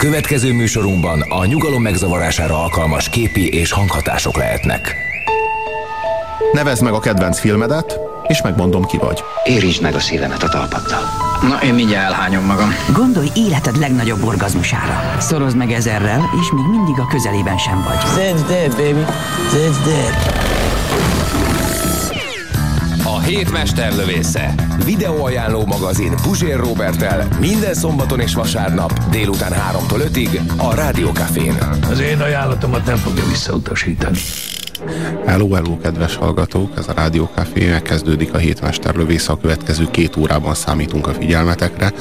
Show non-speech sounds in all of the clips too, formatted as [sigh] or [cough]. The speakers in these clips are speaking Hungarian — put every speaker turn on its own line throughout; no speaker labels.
Következő műsorunkban a nyugalom megzavarására alkalmas képi és hanghatások lehetnek.
Nevezd meg a kedvenc filmedet, és megmondom ki vagy.
Érintsd meg a szívemet a talpaddal.
Na, én mindjárt elhányom magam.
Gondolj életed legnagyobb orgazmusára. Szorozd meg ezerrel, és még mindig a közelében sem vagy.
Zed's dead, baby. Zed's dead.
Hét mesterlövésze. Videóajánló magazin Puzsér Robertel minden szombaton és vasárnap délután 3-tól 5-ig a Rádiókafén.
Az én ajánlatomat nem fogja visszautasítani.
Hello, hello, kedves hallgatók! Ez a Rádió Café, megkezdődik a hétmesterlövésze, a következő két órában számítunk a figyelmetekre.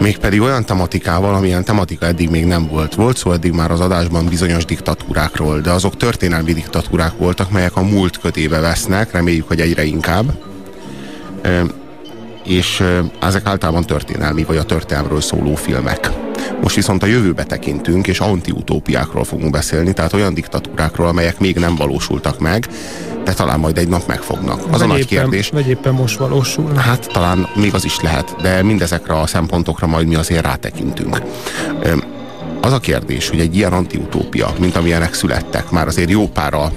Mégpedig olyan tematikával, amilyen tematika eddig még nem volt. Volt szó eddig már az adásban bizonyos diktatúrákról, de azok történelmi diktatúrák voltak, melyek a múlt kötébe vesznek, reméljük, hogy egyre inkább. És ezek általában történelmi, vagy a történelmről szóló filmek. Most viszont a jövőbe tekintünk, és antiutópiákról fogunk beszélni, tehát olyan diktatúrákról, amelyek még nem valósultak meg, de talán majd egy nap megfognak. Az
vagy
a nagy
éppen,
kérdés.
Vagy éppen most valósul.
Hát talán még az is lehet, de mindezekre a szempontokra majd mi azért rátekintünk. Az a kérdés, hogy egy ilyen antiutópia, mint amilyenek születtek, már azért jó pára [clears throat]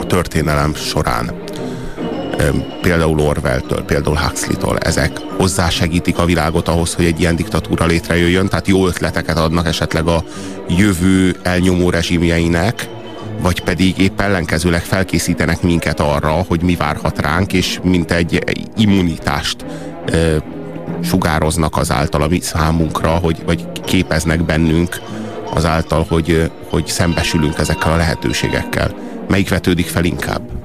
a történelem során, például Orwell-től, például Huxley-től, ezek hozzásegítik a világot ahhoz, hogy egy ilyen diktatúra létrejöjjön, tehát jó ötleteket adnak esetleg a jövő elnyomó rezsimjeinek, vagy pedig épp ellenkezőleg felkészítenek minket arra, hogy mi várhat ránk, és mint egy immunitást e, sugároznak azáltal a mi számunkra, hogy, vagy képeznek bennünk azáltal, hogy, hogy szembesülünk ezekkel a lehetőségekkel. Melyik vetődik fel inkább?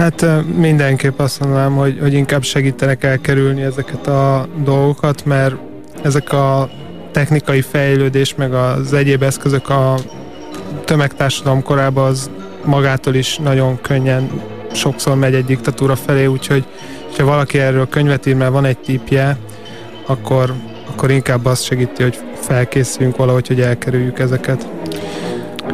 Hát mindenképp azt mondanám, hogy, hogy inkább segítenek elkerülni ezeket a dolgokat, mert ezek a technikai fejlődés, meg az egyéb eszközök a tömegtársadalom korában az magától is nagyon könnyen sokszor megy egy diktatúra felé, úgyhogy ha valaki erről könyvet ír, mert van egy típje, akkor, akkor inkább azt segíti, hogy felkészüljünk valahogy, hogy elkerüljük ezeket.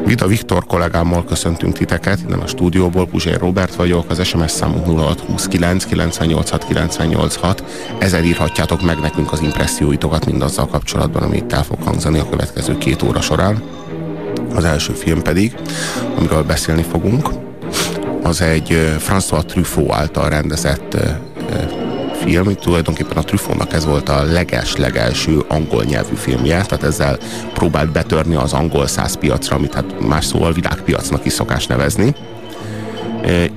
Vida Viktor kollégámmal köszöntünk titeket, innen a stúdióból, Puzsér Robert vagyok, az SMS számunk 0629 986 986. Ezzel írhatjátok meg nekünk az impresszióitokat mindazzal kapcsolatban, ami itt el fog hangzani a következő két óra során. Az első film pedig, amiről beszélni fogunk, az egy François Truffaut által rendezett film, tulajdonképpen a Truffautnak ez volt a leges-legelső angol nyelvű filmje, tehát ezzel próbált betörni az angol száz piacra, amit hát más szóval világpiacnak is szokás nevezni.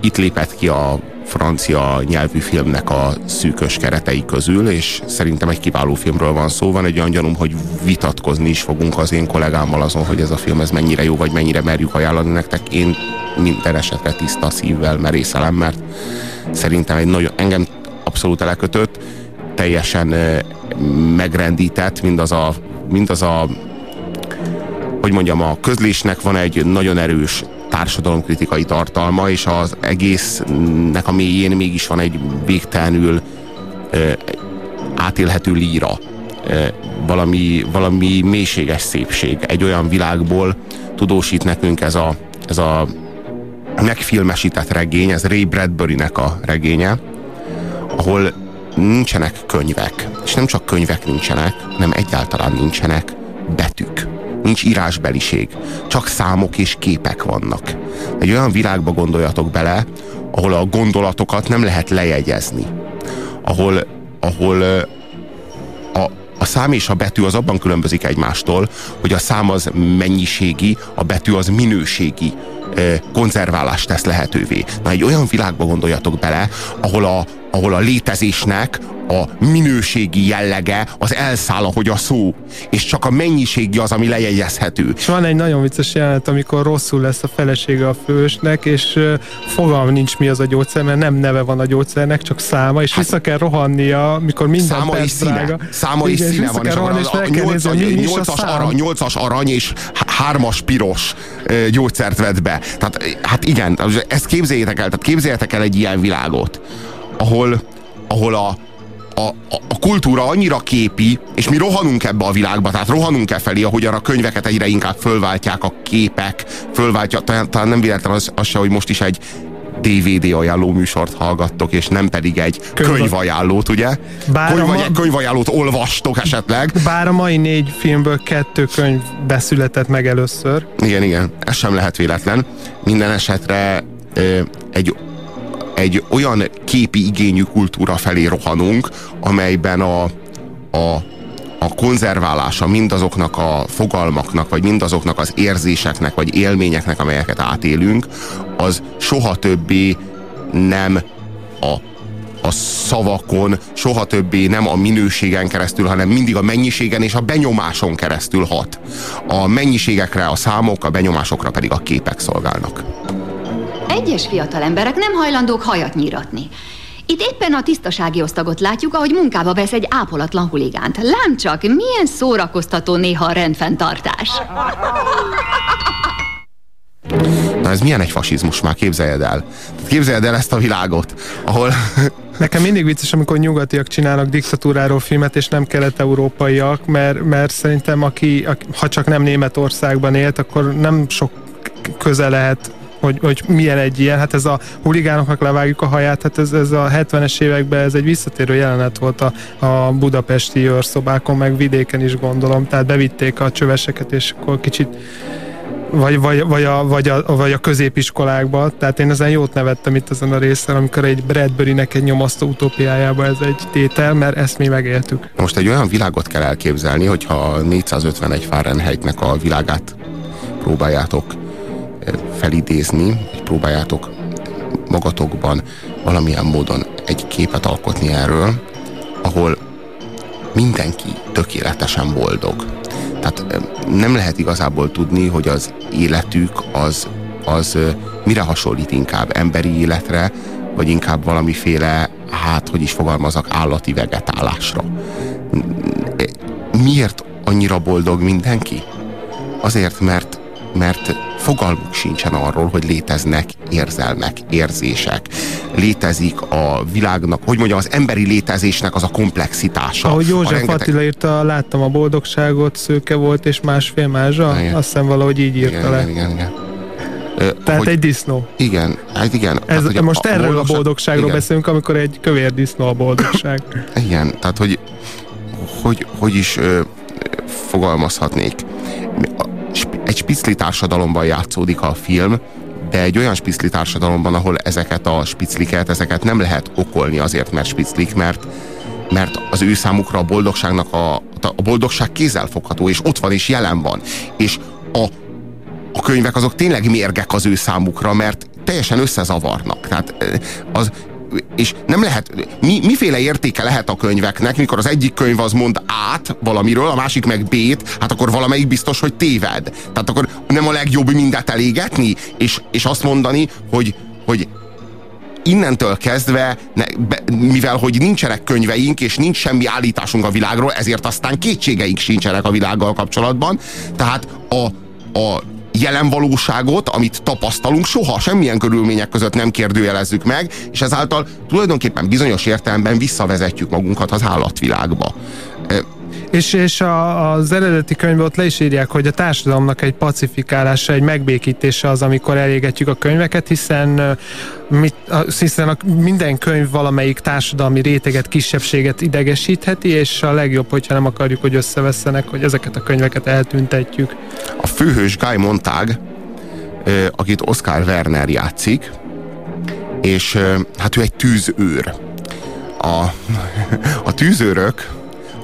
Itt lépett ki a francia nyelvű filmnek a szűkös keretei közül, és szerintem egy kiváló filmről van szó. Van egy olyan gyanúm, hogy vitatkozni is fogunk az én kollégámmal azon, hogy ez a film ez mennyire jó, vagy mennyire merjük ajánlani nektek. Én minden esetre tiszta szívvel merészelem, mert szerintem egy nagyon, engem abszolút elekötött, teljesen megrendített, mindaz a, mindaz a hogy mondjam, a közlésnek van egy nagyon erős társadalomkritikai tartalma, és az egésznek a mélyén mégis van egy végtelenül ö, átélhető líra, ö, valami, valami mélységes szépség. Egy olyan világból tudósít nekünk ez a, ez a megfilmesített regény, ez Ray Bradbury-nek a regénye, ahol nincsenek könyvek, és nem csak könyvek nincsenek, hanem egyáltalán nincsenek betűk. Nincs írásbeliség, csak számok és képek vannak. Egy olyan világba gondoljatok bele, ahol a gondolatokat nem lehet lejegyezni. Ahol, ahol a, a szám és a betű az abban különbözik egymástól, hogy a szám az mennyiségi, a betű az minőségi konzerválást tesz lehetővé. Na egy olyan világba gondoljatok bele, ahol a, ahol a létezésnek a minőségi jellege az elszáll, ahogy a szó, és csak a mennyiségi az, ami lejegyezhető.
És van egy nagyon vicces jelenet, amikor rosszul lesz a felesége a fősnek, és fogalm nincs mi az a gyógyszer, mert nem neve van a gyógyszernek, csak száma, és hát, vissza kell rohannia, mikor minden
száma és színe.
drága.
Száma és színe van, és,
rohanni, és
a, a, a, nyolc, a, nyolcas, arany, nyolcas arany és hármas piros gyógyszert vett be. Tehát hát igen, ezt képzeljétek el, tehát képzeljétek el egy ilyen világot, ahol, ahol a, a, a kultúra annyira képi, és mi rohanunk ebbe a világba, tehát rohanunk e felé, ahogyan a könyveket egyre inkább fölváltják a képek, fölváltja, talán, talán nem véletlen az, az se, hogy most is egy DVD ajánló műsort hallgattok, és nem pedig egy
Könyv-
könyvajánlót, ugye?
Bár a
Könyvaj,
ma-
könyvajánlót olvastok esetleg.
Bár a mai négy filmből kettő könyv beszületett meg először.
Igen, igen, ez sem lehet véletlen. Minden esetre egy, egy olyan képi igényű kultúra felé rohanunk, amelyben a, a, a konzerválása mindazoknak a fogalmaknak, vagy mindazoknak az érzéseknek, vagy élményeknek, amelyeket átélünk, az soha többé nem a a szavakon, soha többé nem a minőségen keresztül, hanem mindig a mennyiségen és a benyomáson keresztül hat. A mennyiségekre a számok, a benyomásokra pedig a képek szolgálnak.
Egyes fiatal emberek nem hajlandók hajat nyíratni. Itt éppen a tisztasági osztagot látjuk, ahogy munkába vesz egy ápolatlan huligánt. Lám csak, milyen szórakoztató néha a rendfenntartás.
Na ez milyen egy fasizmus már, képzeljed el. Képzeljed el ezt a világot, ahol
Nekem mindig vicces, amikor nyugatiak csinálnak diktatúráról filmet, és nem kelet-európaiak, mert, mert szerintem aki, aki, ha csak nem Németországban élt, akkor nem sok köze lehet hogy, hogy milyen egy ilyen, hát ez a huligánoknak levágjuk a haját, hát ez, ez a 70-es években ez egy visszatérő jelenet volt a, a budapesti őrszobákon, meg vidéken is gondolom, tehát bevitték a csöveseket, és akkor kicsit vagy, vagy, vagy, a, vagy, a, vagy a középiskolákba, tehát én ezen jót nevettem itt ezen a részen, amikor egy Bradbury-nek egy nyomasztó utópiájába ez egy tétel, mert ezt mi megéltük.
most egy olyan világot kell elképzelni, hogyha 451 Fahrenheitnek a világát próbáljátok felidézni, vagy próbáljátok magatokban valamilyen módon egy képet alkotni erről, ahol mindenki tökéletesen boldog. Tehát eh, nem lehet igazából tudni, hogy az életük az, az mire hasonlít inkább emberi életre, vagy inkább valamiféle, hát hogy is fogalmazok, állati vegetálásra. Miért annyira boldog mindenki? Azért, mert, mert fogalmuk sincsen arról, hogy léteznek érzelmek, érzések. Létezik a világnak, hogy mondjam, az emberi létezésnek az a komplexitása.
Ahogy
a
József
rengeteg-
Attila írta, láttam a boldogságot, szőke volt és másfél mázsa,
Igen.
azt hiszem valahogy így írta
igen,
le.
igen, igen, igen.
Tehát
hogy,
egy disznó.
Igen, hát igen.
Ez,
tehát, hogy
most erről a
boldogság-
boldogságról
igen.
beszélünk, amikor egy kövér disznó a boldogság. [laughs]
Igen, tehát hogy hogy, hogy is ö, fogalmazhatnék. A- Egy spicli társadalomban játszódik a film, de egy olyan spicli társadalomban, ahol ezeket a spicliket, ezeket nem lehet okolni azért, mert spiclik, mert, mert az ő számukra a boldogságnak a, a boldogság kézzelfogható, és ott van, és jelen van. És a, a könyvek azok tényleg mérgek az ő számukra, mert teljesen összezavarnak. Tehát az, és nem lehet, mi, miféle értéke lehet a könyveknek, mikor az egyik könyv az mond át valamiről, a másik meg B-t, hát akkor valamelyik biztos, hogy téved. Tehát akkor nem a legjobb mindet elégetni, és, és azt mondani, hogy, hogy innentől kezdve, ne, be, mivel hogy nincsenek könyveink, és nincs semmi állításunk a világról, ezért aztán kétségeink sincsenek a világgal kapcsolatban. Tehát a, a jelen valóságot, amit tapasztalunk, soha semmilyen körülmények között nem kérdőjelezzük meg, és ezáltal tulajdonképpen bizonyos értelemben visszavezetjük magunkat az állatvilágba.
És, és a, az eredeti könyvben ott le is írják, hogy a társadalomnak egy pacifikálása, egy megbékítése az, amikor elégetjük a könyveket, hiszen, mit, hiszen a, minden könyv valamelyik társadalmi réteget, kisebbséget idegesítheti, és a legjobb, hogyha nem akarjuk, hogy összevesszenek, hogy ezeket a könyveket eltüntetjük.
A főhős Guy Montag, akit Oscar Werner játszik, és hát ő egy tűzőr. A, [laughs] a tűzőrök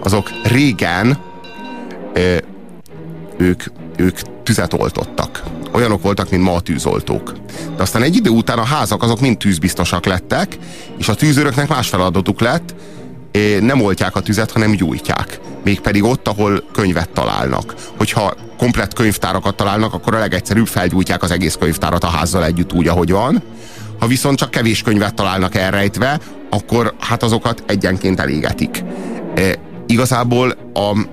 azok régen ö, ők, ők tüzet oltottak. Olyanok voltak, mint ma a tűzoltók. De aztán egy idő után a házak azok mind tűzbiztosak lettek, és a tűzőröknek más feladatuk lett, nem oltják a tüzet, hanem gyújtják. Mégpedig ott, ahol könyvet találnak. Hogyha komplett könyvtárakat találnak, akkor a legegyszerűbb felgyújtják az egész könyvtárat a házzal együtt úgy, ahogy van. Ha viszont csak kevés könyvet találnak elrejtve, akkor hát azokat egyenként elégetik. E, igazából a,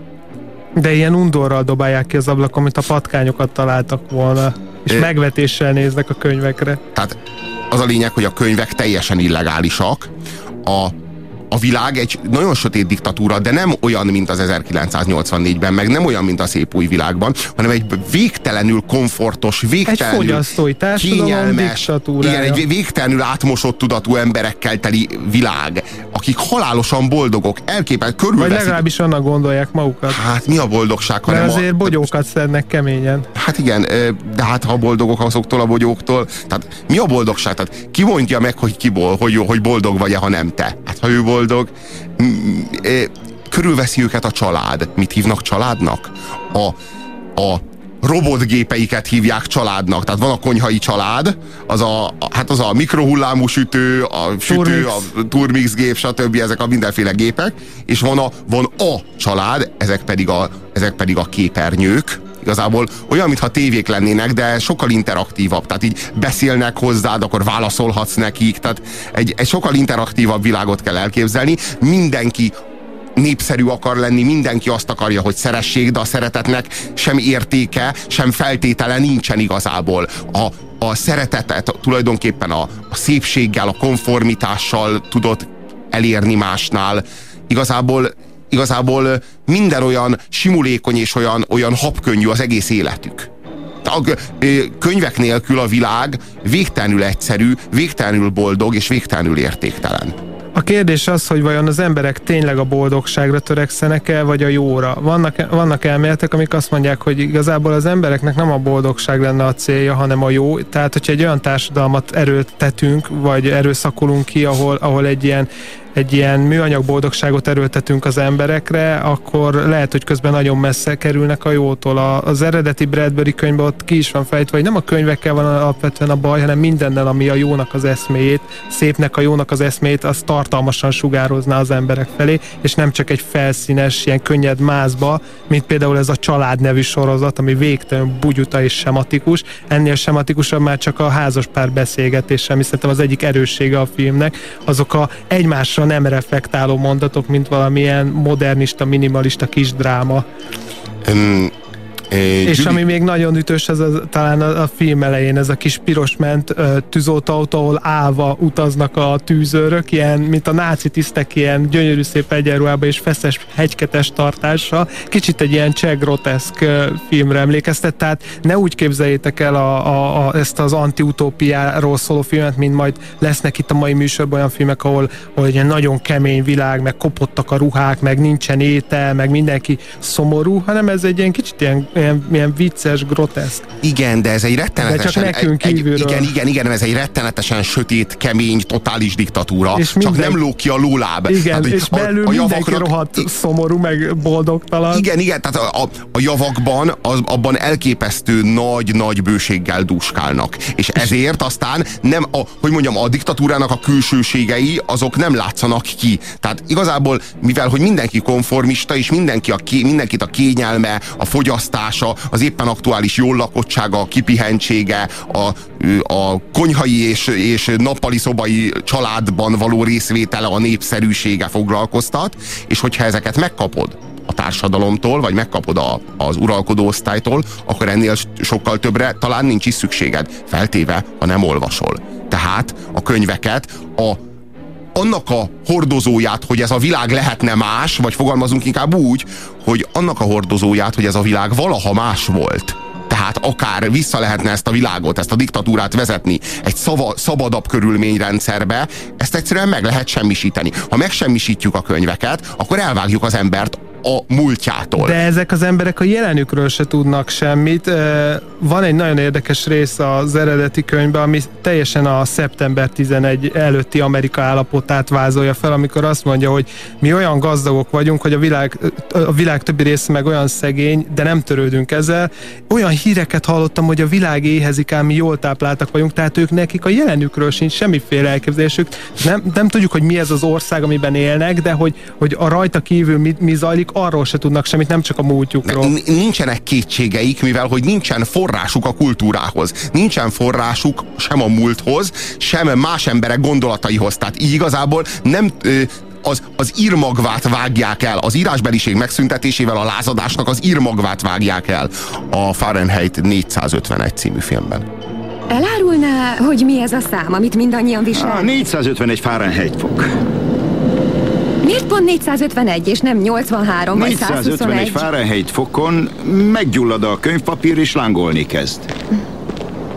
De ilyen undorral dobálják ki az ablakon, mint a patkányokat találtak volna, és
Ö-
megvetéssel néznek a könyvekre.
tehát az a lényeg, hogy a könyvek teljesen illegálisak, a, a világ egy nagyon sötét diktatúra, de nem olyan, mint az 1984-ben, meg nem olyan, mint a szép új világban, hanem egy végtelenül komfortos, végtelenül
egy fogyasztói
kényelmes, igen, egy végtelenül átmosott tudatú emberekkel teli világ, akik halálosan boldogok, elképelt körülveszik.
Vagy legalábbis annak gondolják magukat.
Hát mi a boldogság,
hanem Mert azért a... bogyókat szednek keményen.
Hát igen, de hát ha boldogok azoktól a bogyóktól, tehát mi a boldogság? Tehát ki mondja meg, hogy ki bol, hogy, hogy boldog vagy-e, ha nem te? Hát ha ő boldog, körülveszi őket a család. Mit hívnak családnak? A, a robotgépeiket hívják családnak. Tehát van a konyhai család, az a, hát az a mikrohullámú sütő, a sütő, Turmix. a turmix gép, stb. ezek a mindenféle gépek, és van a, van a család, ezek pedig a, ezek pedig a képernyők, igazából olyan, mintha tévék lennének, de sokkal interaktívabb. Tehát így beszélnek hozzád, akkor válaszolhatsz nekik. Tehát egy, egy sokkal interaktívabb világot kell elképzelni. Mindenki népszerű akar lenni, mindenki azt akarja, hogy szeressék, de a szeretetnek sem értéke, sem feltétele nincsen igazából. A, a szeretetet tulajdonképpen a, a szépséggel, a konformitással tudod elérni másnál. Igazából igazából minden olyan simulékony és olyan, olyan habkönnyű az egész életük. A könyvek nélkül a világ végtelenül egyszerű, végtelenül boldog és végtelenül értéktelen.
A kérdés az, hogy vajon az emberek tényleg a boldogságra törekszenek-e, vagy a jóra. Vannak, vannak elméletek, amik azt mondják, hogy igazából az embereknek nem a boldogság lenne a célja, hanem a jó. Tehát, hogyha egy olyan társadalmat erőltetünk, vagy erőszakolunk ki, ahol, ahol egy ilyen egy ilyen műanyag boldogságot erőltetünk az emberekre, akkor lehet, hogy közben nagyon messze kerülnek a jótól. Az eredeti Bradbury könyvben ott ki is van fejtve, hogy nem a könyvekkel van alapvetően a baj, hanem mindennel, ami a jónak az eszméjét, szépnek a jónak az eszméjét, az tartalmasan sugározná az emberek felé, és nem csak egy felszínes, ilyen könnyed mázba, mint például ez a Család nevű sorozat, ami végtelen bugyuta és sematikus. Ennél sematikusabb már csak a házaspár beszélgetése, ami szerintem az egyik erőssége a filmnek. Azok a egymásra egymásra nem reflektáló mondatok, mint valamilyen modernista, minimalista kis dráma. És Gyuri... ami még nagyon ütős, ez a, talán a, a film elején, ez a kis piros ment tűzoltóautó, ahol állva utaznak a tűzőrök, ilyen, mint a náci tisztek, ilyen gyönyörű szép egyenruhában és feszes hegyketes tartással. Kicsit egy ilyen cseh groteszk filmre emlékeztet, tehát ne úgy képzeljétek el a, a, a, ezt az antiutópiáról szóló filmet, mint majd lesznek itt a mai műsorban olyan filmek, ahol, ahol egy nagyon kemény világ, meg kopottak a ruhák, meg nincsen étel, meg mindenki szomorú, hanem ez egy ilyen kicsit ilyen milyen, milyen vicces, groteszk.
Igen, de ez egy rettenetesen...
De csak nekünk egy,
kívülről. Igen, igen, igen, ez egy rettenetesen sötét, kemény, totális diktatúra. És minden, csak nem ló ki a lóláb.
Igen, hát, és a, belül a mindenki javaknak, rohadt szomorú, meg boldogtalan.
Igen, igen, tehát a, a, javakban, az, abban elképesztő nagy-nagy bőséggel dúskálnak. És ezért aztán nem, a, hogy mondjam, a diktatúrának a külsőségei, azok nem látszanak ki. Tehát igazából, mivel, hogy mindenki konformista, és mindenki a, mindenkit a kényelme, a fogyasztás, tudása, az éppen aktuális jól lakottsága, a kipihentsége, a, a konyhai és, és nappali szobai családban való részvétele, a népszerűsége foglalkoztat, és hogyha ezeket megkapod, a társadalomtól, vagy megkapod a, az uralkodó osztálytól, akkor ennél sokkal többre talán nincs is szükséged, feltéve, ha nem olvasol. Tehát a könyveket a annak a hordozóját, hogy ez a világ lehetne más, vagy fogalmazunk inkább úgy, hogy annak a hordozóját, hogy ez a világ valaha más volt. Tehát akár vissza lehetne ezt a világot, ezt a diktatúrát vezetni egy szava, szabadabb körülményrendszerbe, ezt egyszerűen meg lehet semmisíteni. Ha megsemmisítjük a könyveket, akkor elvágjuk az embert a múltjától.
De ezek az emberek a jelenükről se tudnak semmit. Van egy nagyon érdekes rész az eredeti könyvben, ami teljesen a szeptember 11 előtti Amerika állapotát vázolja fel, amikor azt mondja, hogy mi olyan gazdagok vagyunk, hogy a világ, a világ többi része meg olyan szegény, de nem törődünk ezzel. Olyan híreket hallottam, hogy a világ éhezik, ám mi jól tápláltak vagyunk, tehát ők nekik a jelenükről sincs semmiféle elképzelésük. Nem, nem tudjuk, hogy mi ez az ország, amiben élnek, de hogy, hogy a rajta kívül mi, mi zajlik, arról se tudnak semmit, nem csak a múltjukról.
Nincsenek kétségeik, mivel hogy nincsen forrásuk a kultúrához. Nincsen forrásuk sem a múlthoz, sem más emberek gondolataihoz. Tehát így igazából nem az, az írmagvát vágják el. Az írásbeliség megszüntetésével a lázadásnak az írmagvát vágják el a Fahrenheit 451 című filmben.
Elárulná, hogy mi ez a szám, amit mindannyian viselünk?
451 Fahrenheit fok.
Miért pont 451 és nem 83 vagy
451
121?
Fahrenheit fokon meggyullad a könyvpapír és lángolni kezd.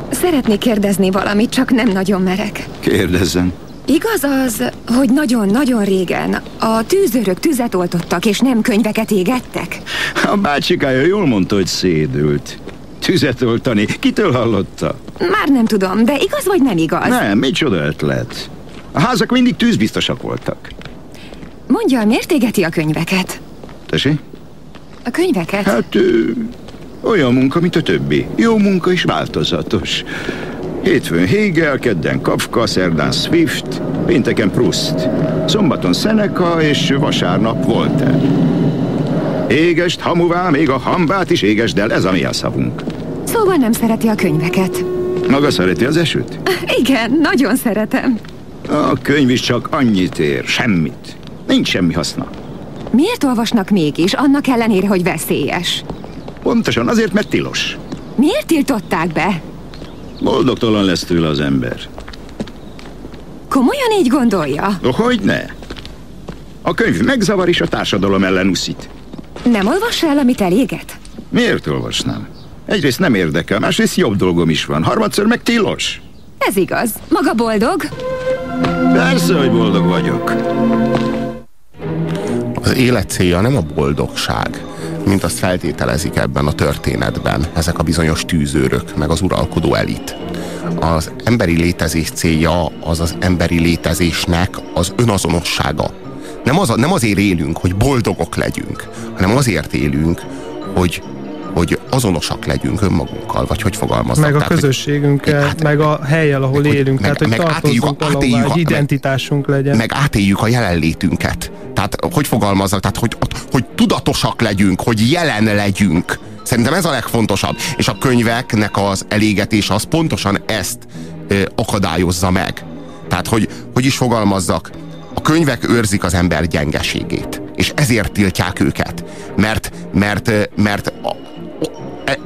Szeretnék kérdezni valamit, csak nem nagyon merek.
Kérdezzen.
Igaz az, hogy nagyon-nagyon régen a tűzőrök tüzet oltottak, és nem könyveket égettek?
A bácsikája jól mondta, hogy szédült. Tüzet oltani. Kitől hallotta?
Már nem tudom, de igaz vagy nem igaz?
Nem, micsoda ötlet. A házak mindig tűzbiztosak voltak.
Mondja, miért égeti a könyveket?
Tessék?
A könyveket?
Hát ö, olyan munka, mint a többi. Jó munka és változatos. Hétfőn Hegel, kedden Kafka, szerdán Swift, pénteken Proust, szombaton Seneca és vasárnap Voltaire. Égest hamuvá, még a hambát is égesd el, ez a mi a szavunk.
Szóval nem szereti a könyveket.
Maga szereti az esőt?
Igen, nagyon szeretem.
A könyv is csak annyit ér, semmit. Nincs semmi haszna.
Miért olvasnak mégis, annak ellenére, hogy veszélyes?
Pontosan azért, mert tilos.
Miért tiltották be?
Boldogtalan lesz tőle az ember.
Komolyan így gondolja?
Hogy ne? A könyv megzavar és a társadalom ellen uszít.
Nem olvassa el, amit eléget?
Miért olvasnám? Egyrészt nem érdekel, másrészt jobb dolgom is van, harmadszor meg tilos.
Ez igaz. Maga boldog?
Persze, hogy boldog vagyok.
Az élet célja nem a boldogság, mint azt feltételezik ebben a történetben ezek a bizonyos tűzőrök, meg az uralkodó elit. Az emberi létezés célja az az emberi létezésnek az önazonossága. Nem, az, nem azért élünk, hogy boldogok legyünk, hanem azért élünk, hogy hogy azonosak legyünk önmagunkkal, vagy hogy fogalmaznak.
Meg a
Tehát, hogy-
közösségünkkel,
Hát-
meg a helyel, ahol
meg, hogy-
élünk,
meg-
tehát hogy
meg átéljük a-
tartozzunk
átéljük a-
egy
meg-
identitásunk legyen.
meg átéljük a jelenlétünket. Tehát, hogy fogalmazzak, tehát, hogy, hogy tudatosak legyünk, hogy jelen legyünk. Szerintem ez a legfontosabb. És a könyveknek az elégetése az pontosan ezt ö, akadályozza meg. Tehát, hogy, hogy is fogalmazzak, a könyvek őrzik az ember gyengeségét. És ezért tiltják őket. Mert, mert, mert a,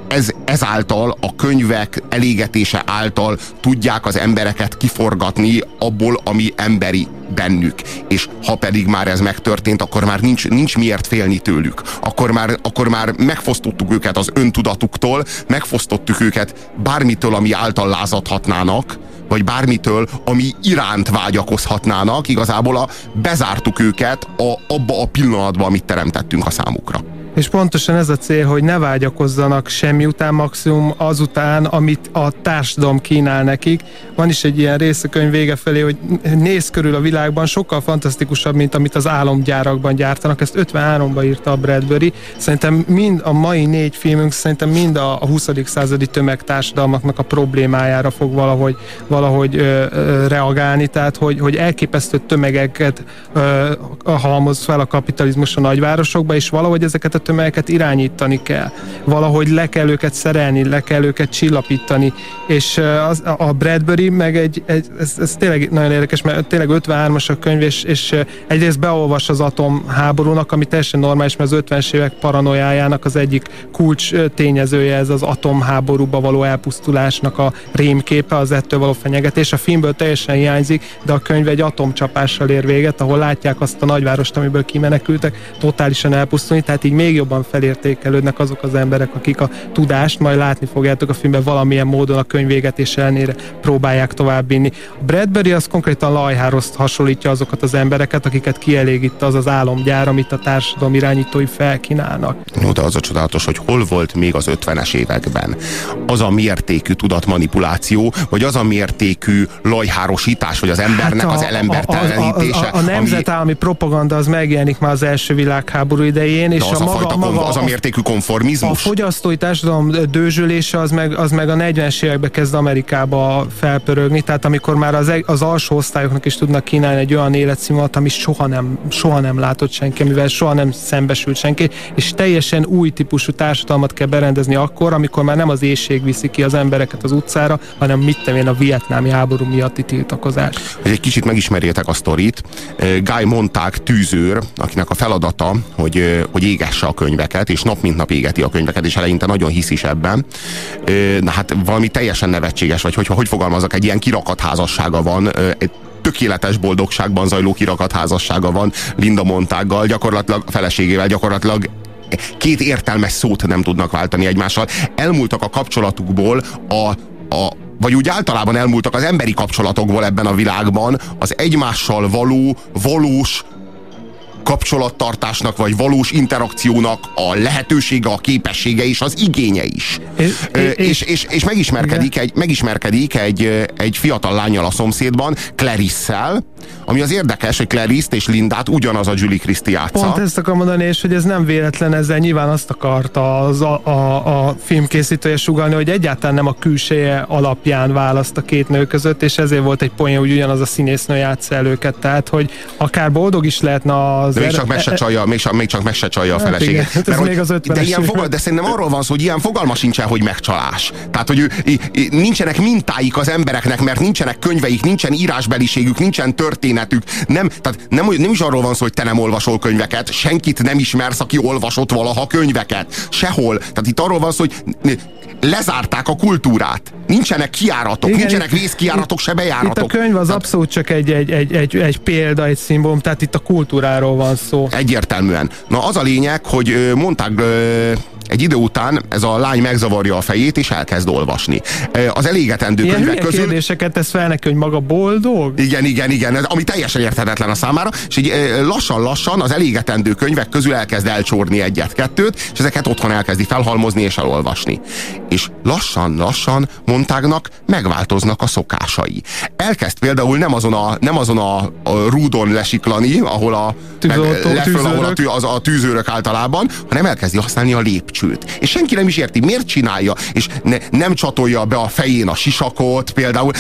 ez, ezáltal, a könyvek elégetése által tudják az embereket kiforgatni abból, ami emberi bennük. És ha pedig már ez megtörtént, akkor már nincs, nincs miért félni tőlük. Akkor már, akkor már megfosztottuk őket az öntudatuktól, megfosztottuk őket bármitől, ami által lázadhatnának, vagy bármitől, ami iránt vágyakozhatnának, igazából a, bezártuk őket a, abba a pillanatba, amit teremtettünk a számukra.
És pontosan ez a cél, hogy ne vágyakozzanak semmi után, maximum azután, amit a társadalom kínál nekik. Van is egy ilyen rész a könyv vége felé, hogy néz körül a világban, sokkal fantasztikusabb, mint amit az álomgyárakban gyártanak. Ezt 53-ban írta a Bradbury. Szerintem mind a mai négy filmünk, szerintem mind a, a 20. századi tömegtársadalmaknak a problémájára fog valahogy, valahogy ö, ö, reagálni, tehát hogy, hogy elképesztő tömegeket ö, halmoz fel a kapitalizmus a nagyvárosokba, és valahogy ezeket a tömegeket irányítani kell. Valahogy le kell őket szerelni, le kell őket csillapítani, és az, a Bradbury meg egy, egy ez, ez tényleg nagyon érdekes, mert tényleg 53-as a könyv, és, és egyrészt beolvas az atomháborúnak, ami teljesen normális, mert az 50-es évek paranoiájának az egyik kulcs tényezője ez az atomháborúba való elpusztulásnak a rémképe, az ettől való fenyegetés. A filmből teljesen hiányzik, de a könyv egy atomcsapással ér véget, ahol látják azt a nagyvárost, amiből kimenekültek, totálisan elpusztulni, tehát így még jobban felértékelődnek azok az emberek, akik a tudást, majd látni fogjátok a filmben valamilyen módon a könyv végetés ellenére próbálják továbbvinni. A Bradbury az konkrétan Lajháros hasonlítja azokat az embereket, akiket kielégít az az álomgyár, amit a társadalom irányítói felkínálnak.
Jó, de az a csodálatos, hogy hol volt még az 50-es években az a mértékű tudatmanipuláció, vagy az a mértékű lajhárosítás, vagy az embernek
Hát
az elembertelenítése.
A, a, a, a nemzetállami propaganda az megjelenik már az első világháború idején, és a
a,
maga,
fajta, kon-
maga
az a
a,
mértékű
a
konformizmus.
fogyasztói társadalom dőzsölése az meg, az meg a 40-es években kezd Amerikába felpörögni, tehát amikor már az, eg- az alsó osztályoknak is tudnak kínálni egy olyan életszínvonalat, ami soha nem, soha nem látott senki, mivel soha nem szembesült senki, és teljesen új típusú társadalmat kell berendezni akkor, amikor már nem az éjség viszi ki az embereket az utcára, hanem mit tudom én, a vietnámi háború miatti tiltakozás.
hogy egy kicsit megismerjétek a sztorit. Guy Montag tűzőr, akinek a feladata, hogy, hogy égesse a könyveket, és nap mint nap égeti a könyveket, és eleinte nagyon hisz is ebben. Na hát valami teljesen nevetséges, vagy hogyha hogy fogalmazok, egy ilyen kirakat házassága van, egy tökéletes boldogságban zajló kirakat házassága van Linda Montággal, gyakorlatilag feleségével, gyakorlatilag két értelmes szót nem tudnak váltani egymással. Elmúltak a kapcsolatukból a, a vagy úgy általában elmúltak az emberi kapcsolatokból ebben a világban az egymással való, valós kapcsolattartásnak, vagy valós interakciónak a lehetősége, a képessége és az igénye is. És, és, és, és megismerkedik, egy, megismerkedik egy, egy fiatal lányjal a szomszédban, Clarisse-szel, ami az érdekes, hogy Clarice és Lindát ugyanaz a Julie Christie játsza.
Pont ezt akarom mondani, és hogy ez nem véletlen, ezzel nyilván azt akarta az a, a, a filmkészítője sugalni, hogy egyáltalán nem a külseje alapján választ a két nő között, és ezért volt egy poén, hogy ugyanaz a színésznő játsza el őket, tehát hogy akár boldog is lehetne az...
De még csak meg se csalja, még, még csak meg se csalja a feleséget. Hát
Mert, még az
de, ilyen fogal, de szerintem arról van szó, hogy ilyen fogalma sincsen, hogy megcsalás. Tehát, hogy ő, nincsenek mintáik az embereknek, mert nincsenek könyveik, nincsen írásbeliségük, nincsen történetük. Nem, tehát nem, nem is arról van szó, hogy te nem olvasol könyveket, senkit nem ismersz, aki olvasott valaha könyveket. Sehol. Tehát itt arról van szó, hogy lezárták a kultúrát. Nincsenek kiáratok, Igen, nincsenek vészkiáratok, se bejáratok.
Itt a könyv az tehát, abszolút csak egy, egy, egy, egy, egy példa, egy szimbólum, tehát itt a kultúráról van szó.
Egyértelműen. Na az a lényeg, hogy mondták egy idő után ez a lány megzavarja a fejét, és elkezd olvasni. Az elégetendő
Ilyen
könyvek közül...
kérdéseket tesz fel neki, hogy maga boldog?
Igen, igen, igen, ami teljesen érthetetlen a számára, és így lassan-lassan az elégetendő könyvek közül elkezd elcsórni egyet-kettőt, és ezeket otthon elkezdi felhalmozni és elolvasni. És lassan-lassan Montágnak megváltoznak a szokásai. Elkezd például nem azon a, nem azon a, a rúdon lesiklani, ahol a,
Tűzoltó,
meg, leföl, ahol a, tű, az, a tűzőrök általában, hanem elkezdi használni a lépcsőt lépcsőt. És senki nem is érti, miért csinálja, és ne, nem csatolja be a fején a sisakot például.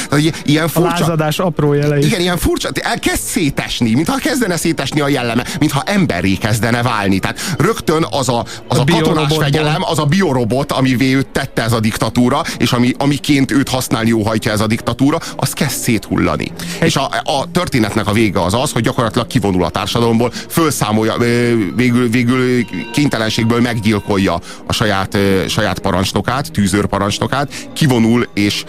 Ilyen furcsa,
a lázadás apró jelei.
Igen, ilyen furcsa, elkezd szétesni, mintha kezdene szétesni a jelleme, mintha emberré kezdene válni. Tehát rögtön az a, az a, a katonás fegyelem, az a biorobot, amivé őt tette ez a diktatúra, és ami, amiként őt használni óhajtja ez a diktatúra, az kezd széthullani. Egy... És a, a történetnek a vége az az, hogy gyakorlatilag kivonul a társadalomból, fölszámolja, végül, végül kénytelenségből meggyilkolja a saját, saját parancsnokát, tűzőr parancsnokát, kivonul és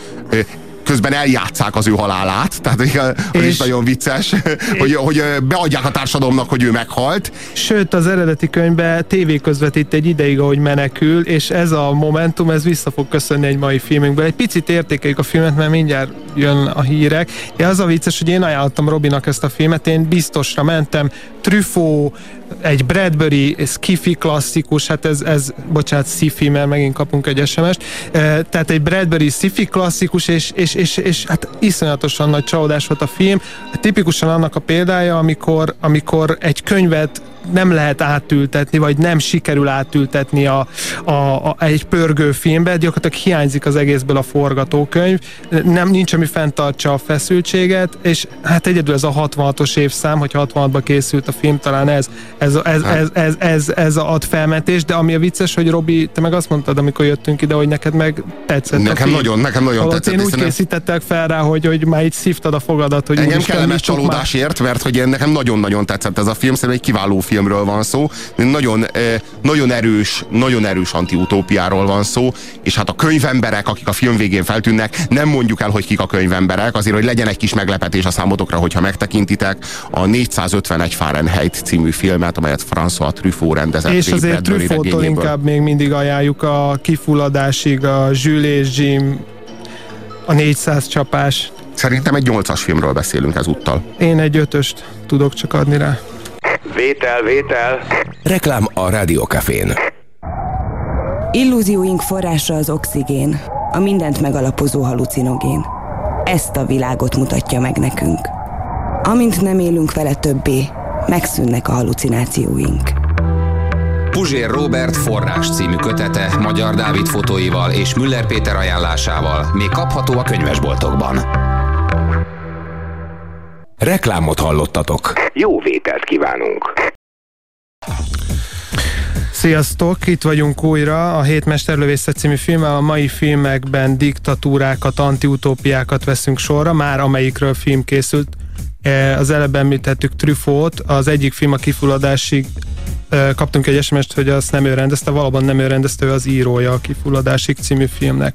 közben eljátszák az ő halálát, tehát az és, is nagyon vicces, hogy, hogy beadják a társadalomnak, hogy ő meghalt.
Sőt, az eredeti könyvben tévé közvetít egy ideig, ahogy menekül, és ez a momentum, ez vissza fog köszönni egy mai filmünkből. Egy picit értékeljük a filmet, mert mindjárt jön a hírek. Ja, az a vicces, hogy én ajánlottam Robinak ezt a filmet, én biztosra mentem, Truffaut, egy Bradbury skifi klasszikus, hát ez, ez bocsánat, sci mert megint kapunk egy SMS-t, tehát egy Bradbury sci klasszikus, és, és, és, és hát iszonyatosan nagy csalódás volt a film. Tipikusan annak a példája, amikor, amikor egy könyvet nem lehet átültetni, vagy nem sikerül átültetni a, a, a, egy pörgő filmbe, gyakorlatilag hiányzik az egészből a forgatókönyv, nem nincs, ami fenntartsa a feszültséget, és hát egyedül ez a 66-os évszám, hogy 66-ban készült a film, talán ez, ez, ez, ez, ez, ez, ez ad felmentés, de ami a vicces, hogy Robi, te meg azt mondtad, amikor jöttünk ide, hogy neked meg tetszett
Nekem
film.
nagyon, nekem nagyon
Holott
tetszett.
Én úgy készítettek fel rá, hogy, hogy már így szívtad a fogadat, hogy
Engem kellemes csalódásért, mert hogy nekem nagyon-nagyon tetszett ez a film, szerintem egy kiváló filmről van szó, nagyon, nagyon erős, nagyon erős antiutópiáról van szó, és hát a könyvemberek, akik a film végén feltűnnek, nem mondjuk el, hogy kik a könyvemberek, azért, hogy legyen egy kis meglepetés a számotokra, hogyha megtekintitek a 451 Fahrenheit című filmet, amelyet François Truffaut rendezett.
És azért Truffauttól inkább még mindig ajánljuk a kifulladásig, a Jules és Jim, a 400 csapás.
Szerintem egy 8-as filmről beszélünk ezúttal.
Én egy ötöst tudok csak adni rá.
Vétel, vétel. Reklám a Rádiókafén.
Illúzióink forrása az oxigén, a mindent megalapozó halucinogén. Ezt a világot mutatja meg nekünk. Amint nem élünk vele többé, megszűnnek a halucinációink.
Puzsér Robert forrás című kötete Magyar Dávid fotóival és Müller Péter ajánlásával még kapható a könyvesboltokban. Reklámot hallottatok.
Jó vételt kívánunk!
Sziasztok, itt vagyunk újra a Hét Mesterlövészet című filmmel. A mai filmekben diktatúrákat, antiutópiákat veszünk sorra, már amelyikről film készült. E, az előbb említettük Truffaut, az egyik film a kifulladásig e, kaptunk egy sms hogy azt nem ő rendezte, valóban nem ő rendezte, ő az írója a Kifulladásig című filmnek.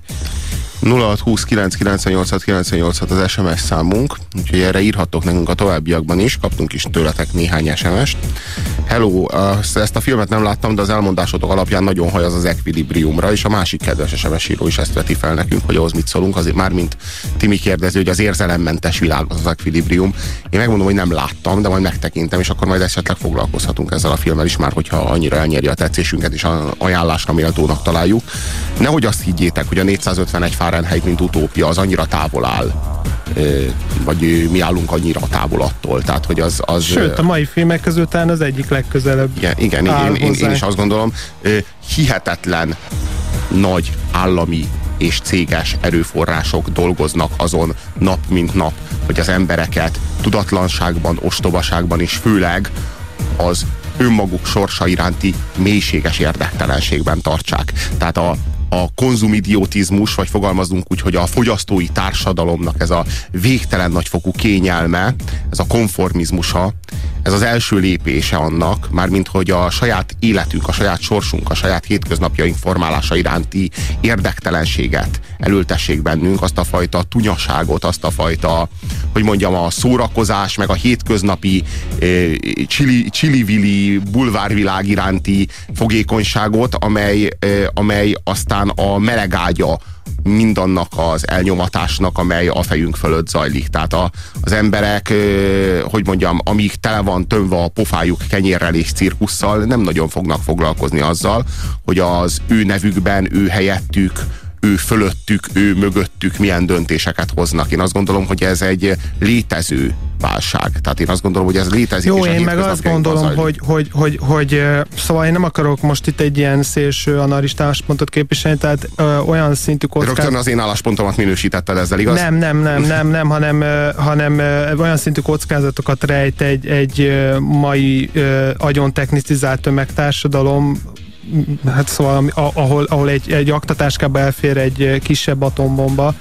0629986986 az SMS számunk, úgyhogy erre írhattok nekünk a továbbiakban is, kaptunk is tőletek néhány SMS-t. Hello, ezt a filmet nem láttam, de az elmondásotok alapján nagyon haj az az Equilibriumra, és a másik kedves SMS író is ezt veti fel nekünk, hogy ahhoz mit szólunk, azért már mint Timi kérdezi, hogy az érzelemmentes világ az az Equilibrium. Én megmondom, hogy nem láttam, de majd megtekintem, és akkor majd esetleg foglalkozhatunk ezzel a filmmel is már, hogyha annyira elnyeri a tetszésünket, és a ajánlásra méltónak találjuk. Nehogy azt higgyétek, hogy a 451 Fahrenheit, mint utópia, az annyira távol áll vagy mi állunk annyira távol attól. Tehát, hogy az, az,
Sőt, a mai filmek közül talán az egyik legközelebb
Igen, igen én, én, én is azt gondolom, hihetetlen nagy állami és céges erőforrások dolgoznak azon nap mint nap, hogy az embereket tudatlanságban, ostobaságban és főleg az önmaguk sorsa iránti mélységes érdektelenségben tartsák. Tehát a, a konzumidiotizmus, vagy fogalmazunk úgy, hogy a fogyasztói társadalomnak ez a végtelen nagyfokú kényelme, ez a konformizmusa, ez az első lépése annak, mármint hogy a saját életünk, a saját sorsunk, a saját hétköznapjaink formálása iránti érdektelenséget elültessék bennünk, azt a fajta tunyaságot, azt a fajta, hogy mondjam, a szórakozás, meg a hétköznapi eh, csili, csili bulvárvilág iránti fogékonyságot, amely, eh, amely aztán a melegágya mindannak az elnyomatásnak, amely a fejünk fölött zajlik. Tehát a, az emberek, hogy mondjam, amíg tele van tömve a pofájuk kenyérrel és cirkusszal, nem nagyon fognak foglalkozni azzal, hogy az ő nevükben, ő helyettük, ő fölöttük, ő mögöttük milyen döntéseket hoznak. Én azt gondolom, hogy ez egy létező válság. Tehát én azt gondolom, hogy ez létezik.
Jó, én meg azt gondolom, hogy, hogy, hogy, hogy, szóval én nem akarok most itt egy ilyen szélső anarista álláspontot képviselni, tehát ö, olyan szintű
kockázat... Rögtön az én álláspontomat minősítetted ezzel, igaz?
Nem, nem, nem, nem, nem, hanem, ö, hanem ö, olyan szintű kockázatokat rejt egy, egy ö, mai ö, agyon technicizált tömegtársadalom, hát szóval ahol, ahol egy, egy aktatáskába elfér egy kisebb atombomba,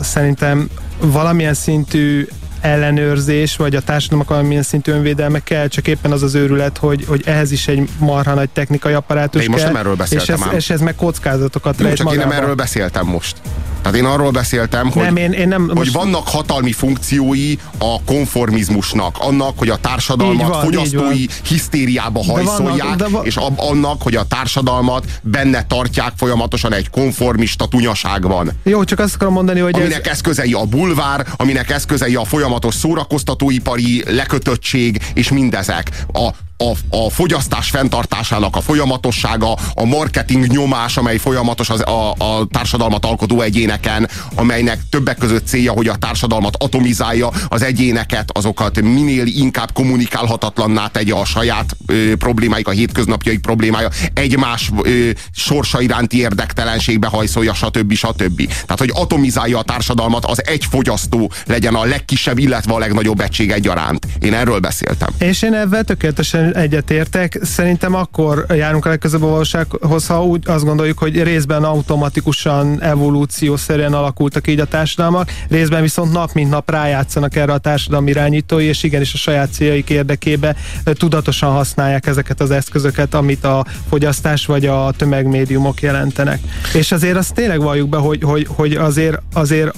szerintem valamilyen szintű ellenőrzés, vagy a társadalomnak valamilyen szintű önvédelme kell, csak éppen az az őrület, hogy, hogy ehhez is egy marha nagy technikai apparátus
én most nem erről beszéltem
és ez, és ez meg kockázatokat
Jó, csak magában. én nem erről beszéltem most. Tehát én arról beszéltem, hogy,
nem, én, én nem,
hogy most... vannak hatalmi funkciói a konformizmusnak, annak, hogy a társadalmat van, fogyasztói hisztériába hajszolják, de van... és ab, annak, hogy a társadalmat benne tartják folyamatosan egy konformista tunyaságban.
Jó, csak azt akarom mondani, hogy
aminek ez... eszközei a bulvár, aminek eszközei a folyamatos szórakoztatóipari lekötöttség, és mindezek. A a, a fogyasztás fenntartásának a folyamatossága, a marketing nyomás, amely folyamatos az, a, a társadalmat alkotó egyéneken, amelynek többek között célja, hogy a társadalmat atomizálja, az egyéneket, azokat minél inkább kommunikálhatatlanná tegye a saját ö, problémáik, a hétköznapjaik problémája, egymás ö, sorsa iránti érdektelenségbe hajszolja, stb. stb. Tehát, hogy atomizálja a társadalmat, az egy fogyasztó legyen a legkisebb, illetve a legnagyobb egység egyaránt. Én erről beszéltem.
És én ebben tökéletesen egyetértek. Szerintem akkor járunk a legközelebb a valósághoz, ha úgy azt gondoljuk, hogy részben automatikusan evolúciószerűen alakultak így a társadalmak, részben viszont nap mint nap rájátszanak erre a társadalmi irányítói, és igenis a saját céljaik érdekébe tudatosan használják ezeket az eszközöket, amit a fogyasztás vagy a tömegmédiumok jelentenek. És azért azt tényleg valljuk be, hogy, hogy, hogy azért, azért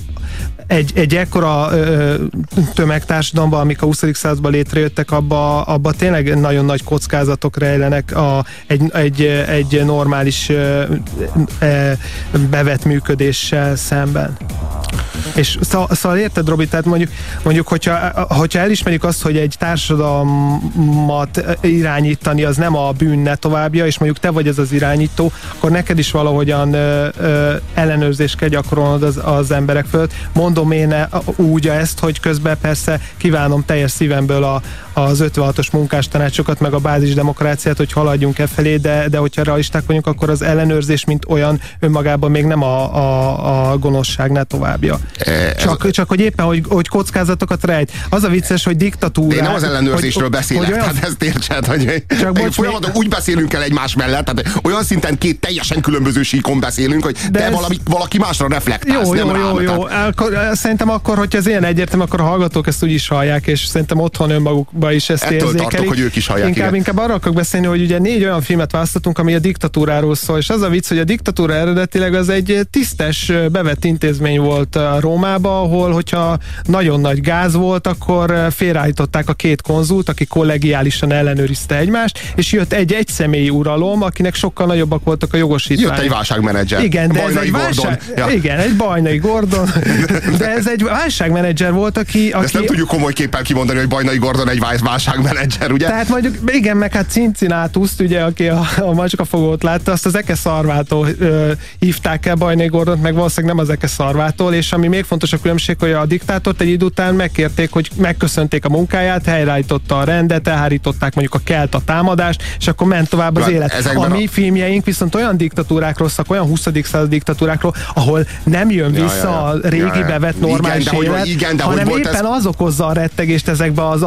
egy, egy ekkora ö, tömegtársadalomban, amik a 20. században létrejöttek, abba, abba tényleg nagyon nagy kockázatok rejlenek a, egy, egy, egy normális ö, ö, bevett működéssel szemben. És szóval, szóval érted, Robi, tehát mondjuk, mondjuk hogyha, hogyha elismerjük azt, hogy egy társadalmat irányítani az nem a bűnne továbbja, és mondjuk te vagy ez az irányító, akkor neked is valahogyan ö, ö, ellenőrzést kell gyakorolnod az, az emberek fölött. Mondom én úgy ezt, hogy közben persze kívánom teljes szívemből a, az 56-os munkástanácsokat, meg a bázisdemokráciát, hogy haladjunk e felé, de, de hogyha realisták vagyunk, akkor az ellenőrzés, mint olyan önmagában még nem a, a, a gonoszságnál továbbja. E, csak, csak hogy éppen, hogy, hogy kockázatokat rejt. Az a vicces, hogy diktatúra.
Én nem az ellenőrzésről hogy, beszélek, hogy olyan... tehát ezt értsed, hogy csak bocs, folyamaton még... úgy beszélünk el egymás mellett, tehát olyan szinten két teljesen különböző síkon beszélünk, hogy de te ez... valami, valaki másra reflektálsz,
jó,
nem
jó,
rám,
jó, jó. Tehát... Akkor, szerintem akkor, hogyha ez ilyen egyértelmű, akkor a hallgatók ezt úgy is hallják, és szerintem otthon önmaguk ba is ezt
Ettől
érzékelik.
tartok, hogy ők is hallják,
Inkább,
igen.
inkább arra akarok beszélni, hogy ugye négy olyan filmet választottunk, ami a diktatúráról szól, és az a vicc, hogy a diktatúra eredetileg az egy tisztes, bevett intézmény volt Rómába, ahol, hogyha nagyon nagy gáz volt, akkor félreállították a két konzult, aki kollegiálisan ellenőrizte egymást, és jött egy egyszemélyi uralom, akinek sokkal nagyobbak voltak a jogosítványok.
Jött egy válságmenedzser.
Igen, de ez
Bajnai
egy
Gordon.
válság,
Ja.
igen, egy bajnai Gordon, [laughs] de ez egy válságmenedzser volt, aki...
De ezt nem
aki
tudjuk komoly képpel kimondani, hogy Bajnai Gordon egy vál- válságmenedzser, ugye?
tehát mondjuk, igen, meg hát Cincinnatuszt, ugye, aki a, a macskafogót látta, azt az Eke Szarvától ö, hívták el Bajnai Gordont, meg valószínűleg nem az Eke Szarvától, és ami még fontosabb különbség, hogy a diktátort egy idő után megkérték, hogy megköszönték a munkáját, helyreállította a rendet, elhárították mondjuk a kelt a támadást, és akkor ment tovább az élet. A mi
a-
filmjeink viszont olyan diktatúrákról szak, olyan 20. század diktatúrákról, ahol nem jön vissza
ja, ja.
a régi
Ja, ja.
bevett
Igen,
normális
de hogy-
élet,
igen, de hogy
hanem
volt
éppen
ez-
az okozza a rettegést ezekbe az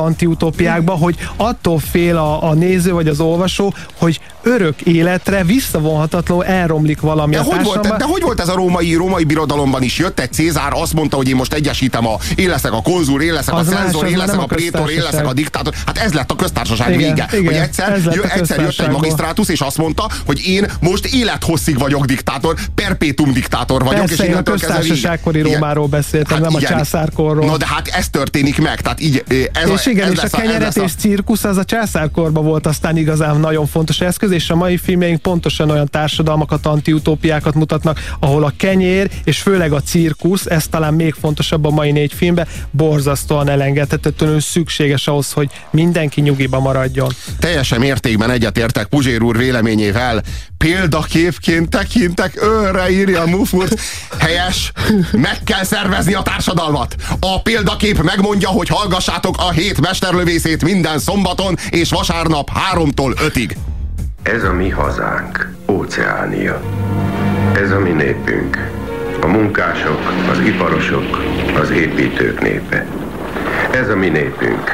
antiutópiákba, hogy attól fél a, a néző vagy az olvasó, hogy örök életre visszavonhatatlanul elromlik valami
De
a
hogy, volt, de hogy volt ez a római, római birodalomban is? Jött egy Cézár, azt mondta, hogy én most egyesítem a, én leszek a konzul, én leszek
Az
a
az
én leszek
nem
a
a
prétor, én leszek a diktátor. Hát ez lett a köztársaság
Igen,
vége.
igen,
hogy egyszer, jö,
a
egyszer jött egy magisztrátus, és azt mondta, hogy én most élethosszig vagyok diktátor, perpétum diktátor vagyok, és
Persze, én a köztársaságkori. Rómáról beszéltem, nem a
igen.
császárkorról.
Na de hát ez történik meg, tehát így ez
és
a,
igen,
ez
és a
ez
kenyeret
lesz
és cirkusz az a császárkorban volt aztán igazán nagyon fontos eszköz, és a mai filmjeink pontosan olyan társadalmakat, antiutópiákat mutatnak, ahol a kenyér, és főleg a cirkusz, ez talán még fontosabb a mai négy filmben, borzasztóan elengedhetetlenül szükséges ahhoz, hogy mindenki nyugiba maradjon.
Teljesen mértékben egyetértek Puzsér úr véleményével. Példaképként tekintek őre, írja Mufurt. Helyes, meg kell szervezni a társadalmat. A példakép megmondja, hogy hallgassátok a hét mesterlövészét minden szombaton és vasárnap háromtól ötig.
Ez a mi hazánk, Óceánia. Ez a mi népünk. A munkások, az iparosok, az építők népe. Ez a mi népünk.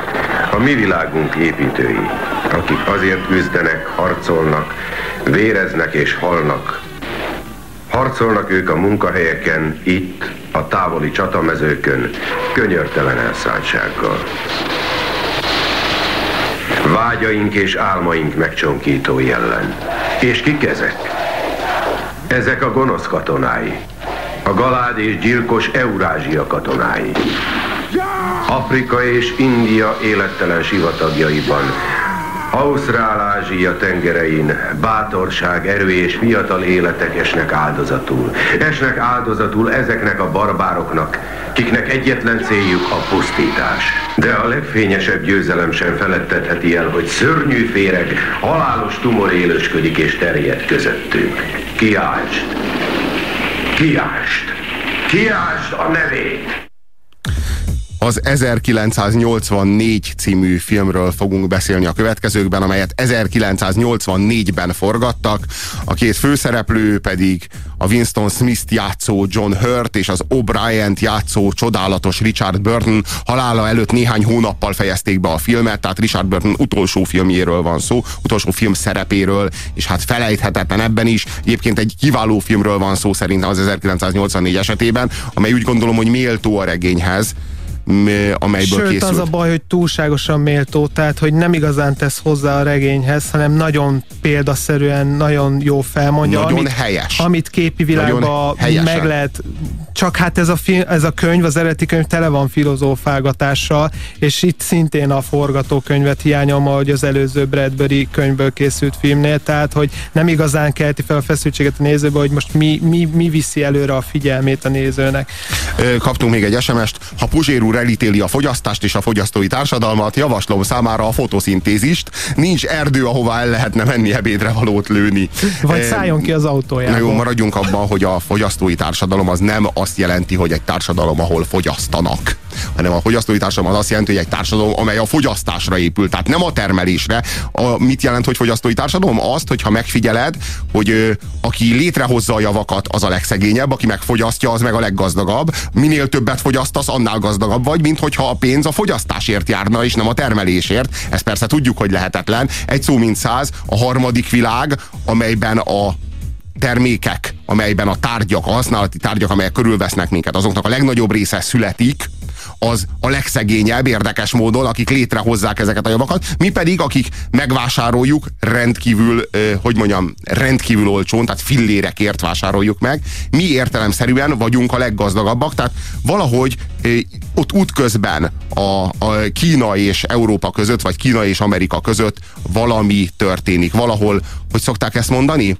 A mi világunk építői, akik azért küzdenek, harcolnak, véreznek és halnak. Harcolnak ők a munkahelyeken, itt, a távoli csatamezőkön, könyörtelen elszántsággal. Vágyaink és álmaink megcsonkítói ellen. És kik ezek? Ezek a gonosz katonái. A galád és gyilkos Eurázsia katonái. Afrika és India élettelen sivatagjaiban, Ausztrál-Ázsia tengerein bátorság, erő és fiatal életek esnek áldozatul. Esnek áldozatul ezeknek a barbároknak, kiknek egyetlen céljuk a pusztítás. De a legfényesebb győzelem sem felettetheti el, hogy szörnyű féreg, halálos tumor élősködik és terjed közöttünk. Kiáltsd! Kiáltsd! Kiáltsd a nevét!
Az 1984 című filmről fogunk beszélni a következőkben, amelyet 1984-ben forgattak. A két főszereplő pedig a Winston Smith-t játszó John Hurt és az O'Brien-t játszó csodálatos Richard Burton halála előtt néhány hónappal fejezték be a filmet, tehát Richard Burton utolsó filmjéről van szó, utolsó film szerepéről, és hát felejthetetlen ebben is. Egyébként egy kiváló filmről van szó szerintem az 1984 esetében, amely úgy gondolom, hogy méltó a regényhez, amelyből
Sőt,
készült.
az a baj, hogy túlságosan méltó, tehát hogy nem igazán tesz hozzá a regényhez, hanem nagyon példaszerűen, nagyon jó felmondja.
Nagyon
amit,
helyes.
Amit képi világban meg lehet. Csak hát ez a, film, ez a könyv, az eredeti könyv tele van filozófálgatással, és itt szintén a forgatókönyvet hiányom, ahogy az előző Bradbury könyvből készült filmnél, tehát hogy nem igazán kelti fel a feszültséget a nézőbe, hogy most mi, mi, mi viszi előre a figyelmét a nézőnek.
Kaptunk még egy SMS-t. Ha Puzsér úr elítéli a fogyasztást és a fogyasztói társadalmat, javaslom számára a fotoszintézist. Nincs erdő, ahová el lehetne menni ebédre valót lőni.
Vagy
Ö,
szálljon ki az autójából.
Na jó, maradjunk abban, hogy a fogyasztói társadalom az nem azt jelenti, hogy egy társadalom, ahol fogyasztanak, hanem a fogyasztói társadalom az azt jelenti, hogy egy társadalom, amely a fogyasztásra épül, tehát nem a termelésre. A, mit jelent, hogy fogyasztói társadalom? Azt, hogyha megfigyeled, hogy ö, aki létrehozza a javakat, az a legszegényebb, aki megfogyasztja, az meg a leggazdagabb. Minél többet fogyasztasz, annál gazdagabb vagy, mint hogyha a pénz a fogyasztásért járna, és nem a termelésért. Ezt persze tudjuk, hogy lehetetlen. Egy szó mint száz, a harmadik világ, amelyben a termékek, amelyben a tárgyak, a használati tárgyak, amelyek körülvesznek minket, azoknak a legnagyobb része születik, az a legszegényebb érdekes módon, akik létrehozzák ezeket a javakat, mi pedig, akik megvásároljuk rendkívül, hogy mondjam, rendkívül olcsón, tehát fillérekért vásároljuk meg, mi értelemszerűen vagyunk a leggazdagabbak, tehát valahogy ott útközben a, a Kína és Európa között, vagy Kína és Amerika között valami történik. Valahol, hogy szokták ezt mondani?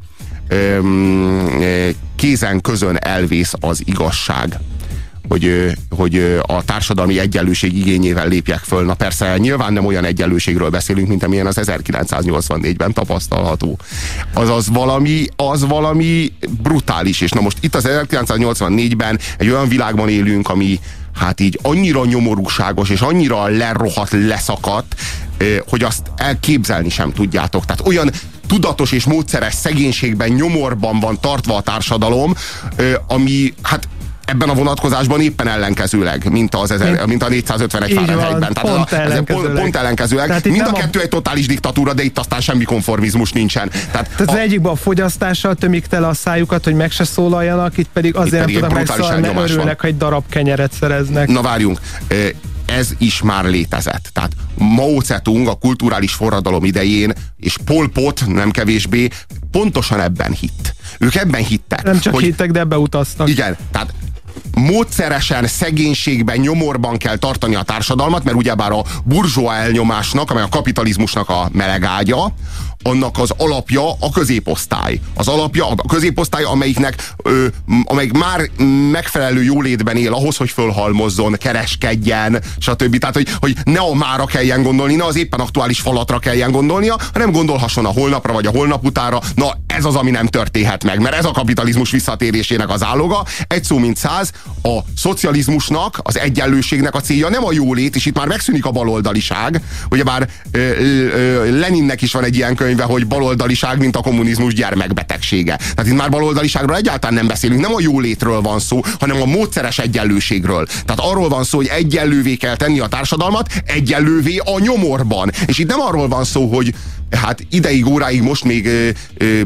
kézen közön elvész az igazság hogy, hogy a társadalmi egyenlőség igényével lépjek föl. Na persze, nyilván nem olyan egyenlőségről beszélünk, mint amilyen az 1984-ben tapasztalható. Azaz valami, az valami brutális, és na most itt az 1984-ben egy olyan világban élünk, ami hát így annyira nyomorúságos, és annyira lerohat, leszakadt, hogy azt elképzelni sem tudjátok. Tehát olyan tudatos és módszeres szegénységben, nyomorban van tartva a társadalom, ami hát ebben a vonatkozásban éppen ellenkezőleg, mint, az ezer, mint a 451 Fahrenheitben. Tehát
pont,
a,
ellenkezőleg.
pont, pont ellenkezőleg. Tehát Mind a kettő a... egy totális diktatúra, de itt aztán semmi konformizmus nincsen.
Tehát, Tehát a... az egyikben a fogyasztással tömik tele a szájukat, hogy meg se szólaljanak, itt pedig azért itt pedig nem tudnak megszólalni, mert örülnek, hogy darab kenyeret szereznek.
Na várjunk ez is már létezett. Tehát Mao Zedong a kulturális forradalom idején, és Pol Pot nem kevésbé, pontosan ebben hitt. Ők ebben hittek.
Nem csak hogy, hittek, de ebbe utaztak.
Igen, tehát módszeresen, szegénységben, nyomorban kell tartani a társadalmat, mert ugyebár a burzsóa elnyomásnak, amely a kapitalizmusnak a melegágya, annak az alapja a középosztály. Az alapja a középosztály, amelyiknek, ö, amelyik már megfelelő jólétben él ahhoz, hogy fölhalmozzon, kereskedjen, stb. Tehát, hogy, hogy ne a mára kelljen gondolni, ne az éppen aktuális falatra kelljen gondolnia, hanem gondolhasson a holnapra vagy a holnap utára. Na, ez az, ami nem történhet meg, mert ez a kapitalizmus visszatérésének az áloga. Egy szó mint száz, a szocializmusnak, az egyenlőségnek a célja nem a jólét, és itt már megszűnik a baloldaliság. Ugyebár ö, ö, Leninnek is van egy ilyen könyv, könyve, hogy baloldaliság, mint a kommunizmus gyermekbetegsége. Tehát itt már baloldaliságról egyáltalán nem beszélünk, nem a jólétről van szó, hanem a módszeres egyenlőségről. Tehát arról van szó, hogy egyenlővé kell tenni a társadalmat, egyenlővé a nyomorban. És itt nem arról van szó, hogy hát ideig, óráig most még ö, ö,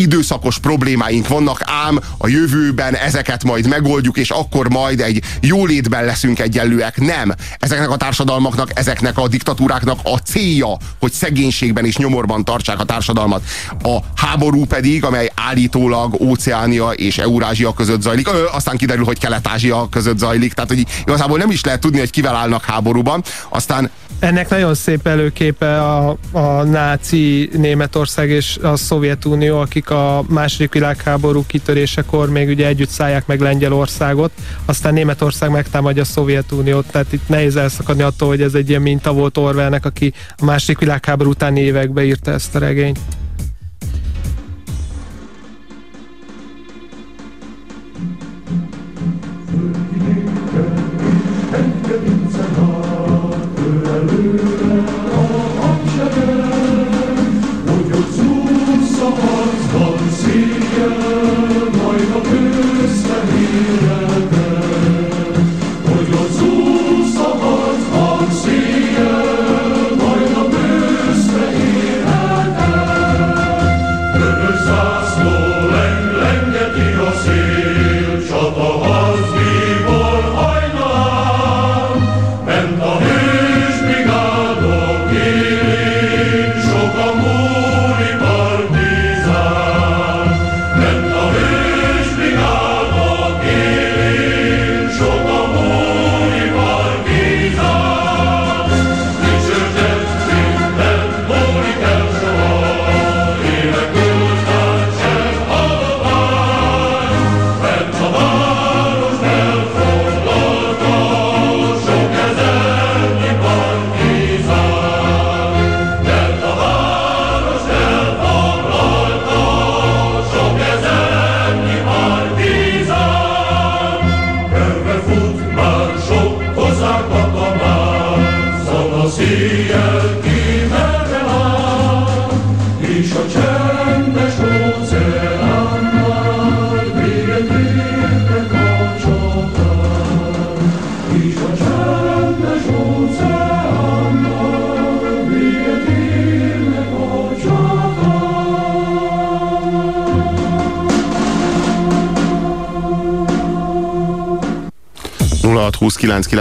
időszakos problémáink vannak, ám a jövőben ezeket majd megoldjuk, és akkor majd egy jólétben leszünk egyenlőek. Nem. Ezeknek a társadalmaknak, ezeknek a diktatúráknak a célja, hogy szegénységben és nyomorban tartsák a társadalmat. A háború pedig, amely állítólag Óceánia és Eurázsia között zajlik, ö, aztán kiderül, hogy Kelet-Ázsia között zajlik, tehát hogy igazából nem is lehet tudni, hogy kivel állnak háborúban. Aztán
ennek nagyon szép előképe a, a náci Németország és a Szovjetunió, akik a második világháború kitörésekor még ugye együtt szállják meg Lengyelországot, aztán Németország megtámadja a Szovjetuniót, tehát itt nehéz elszakadni attól, hogy ez egy ilyen minta volt Orwellnek, aki a második világháború utáni években írta ezt a regényt.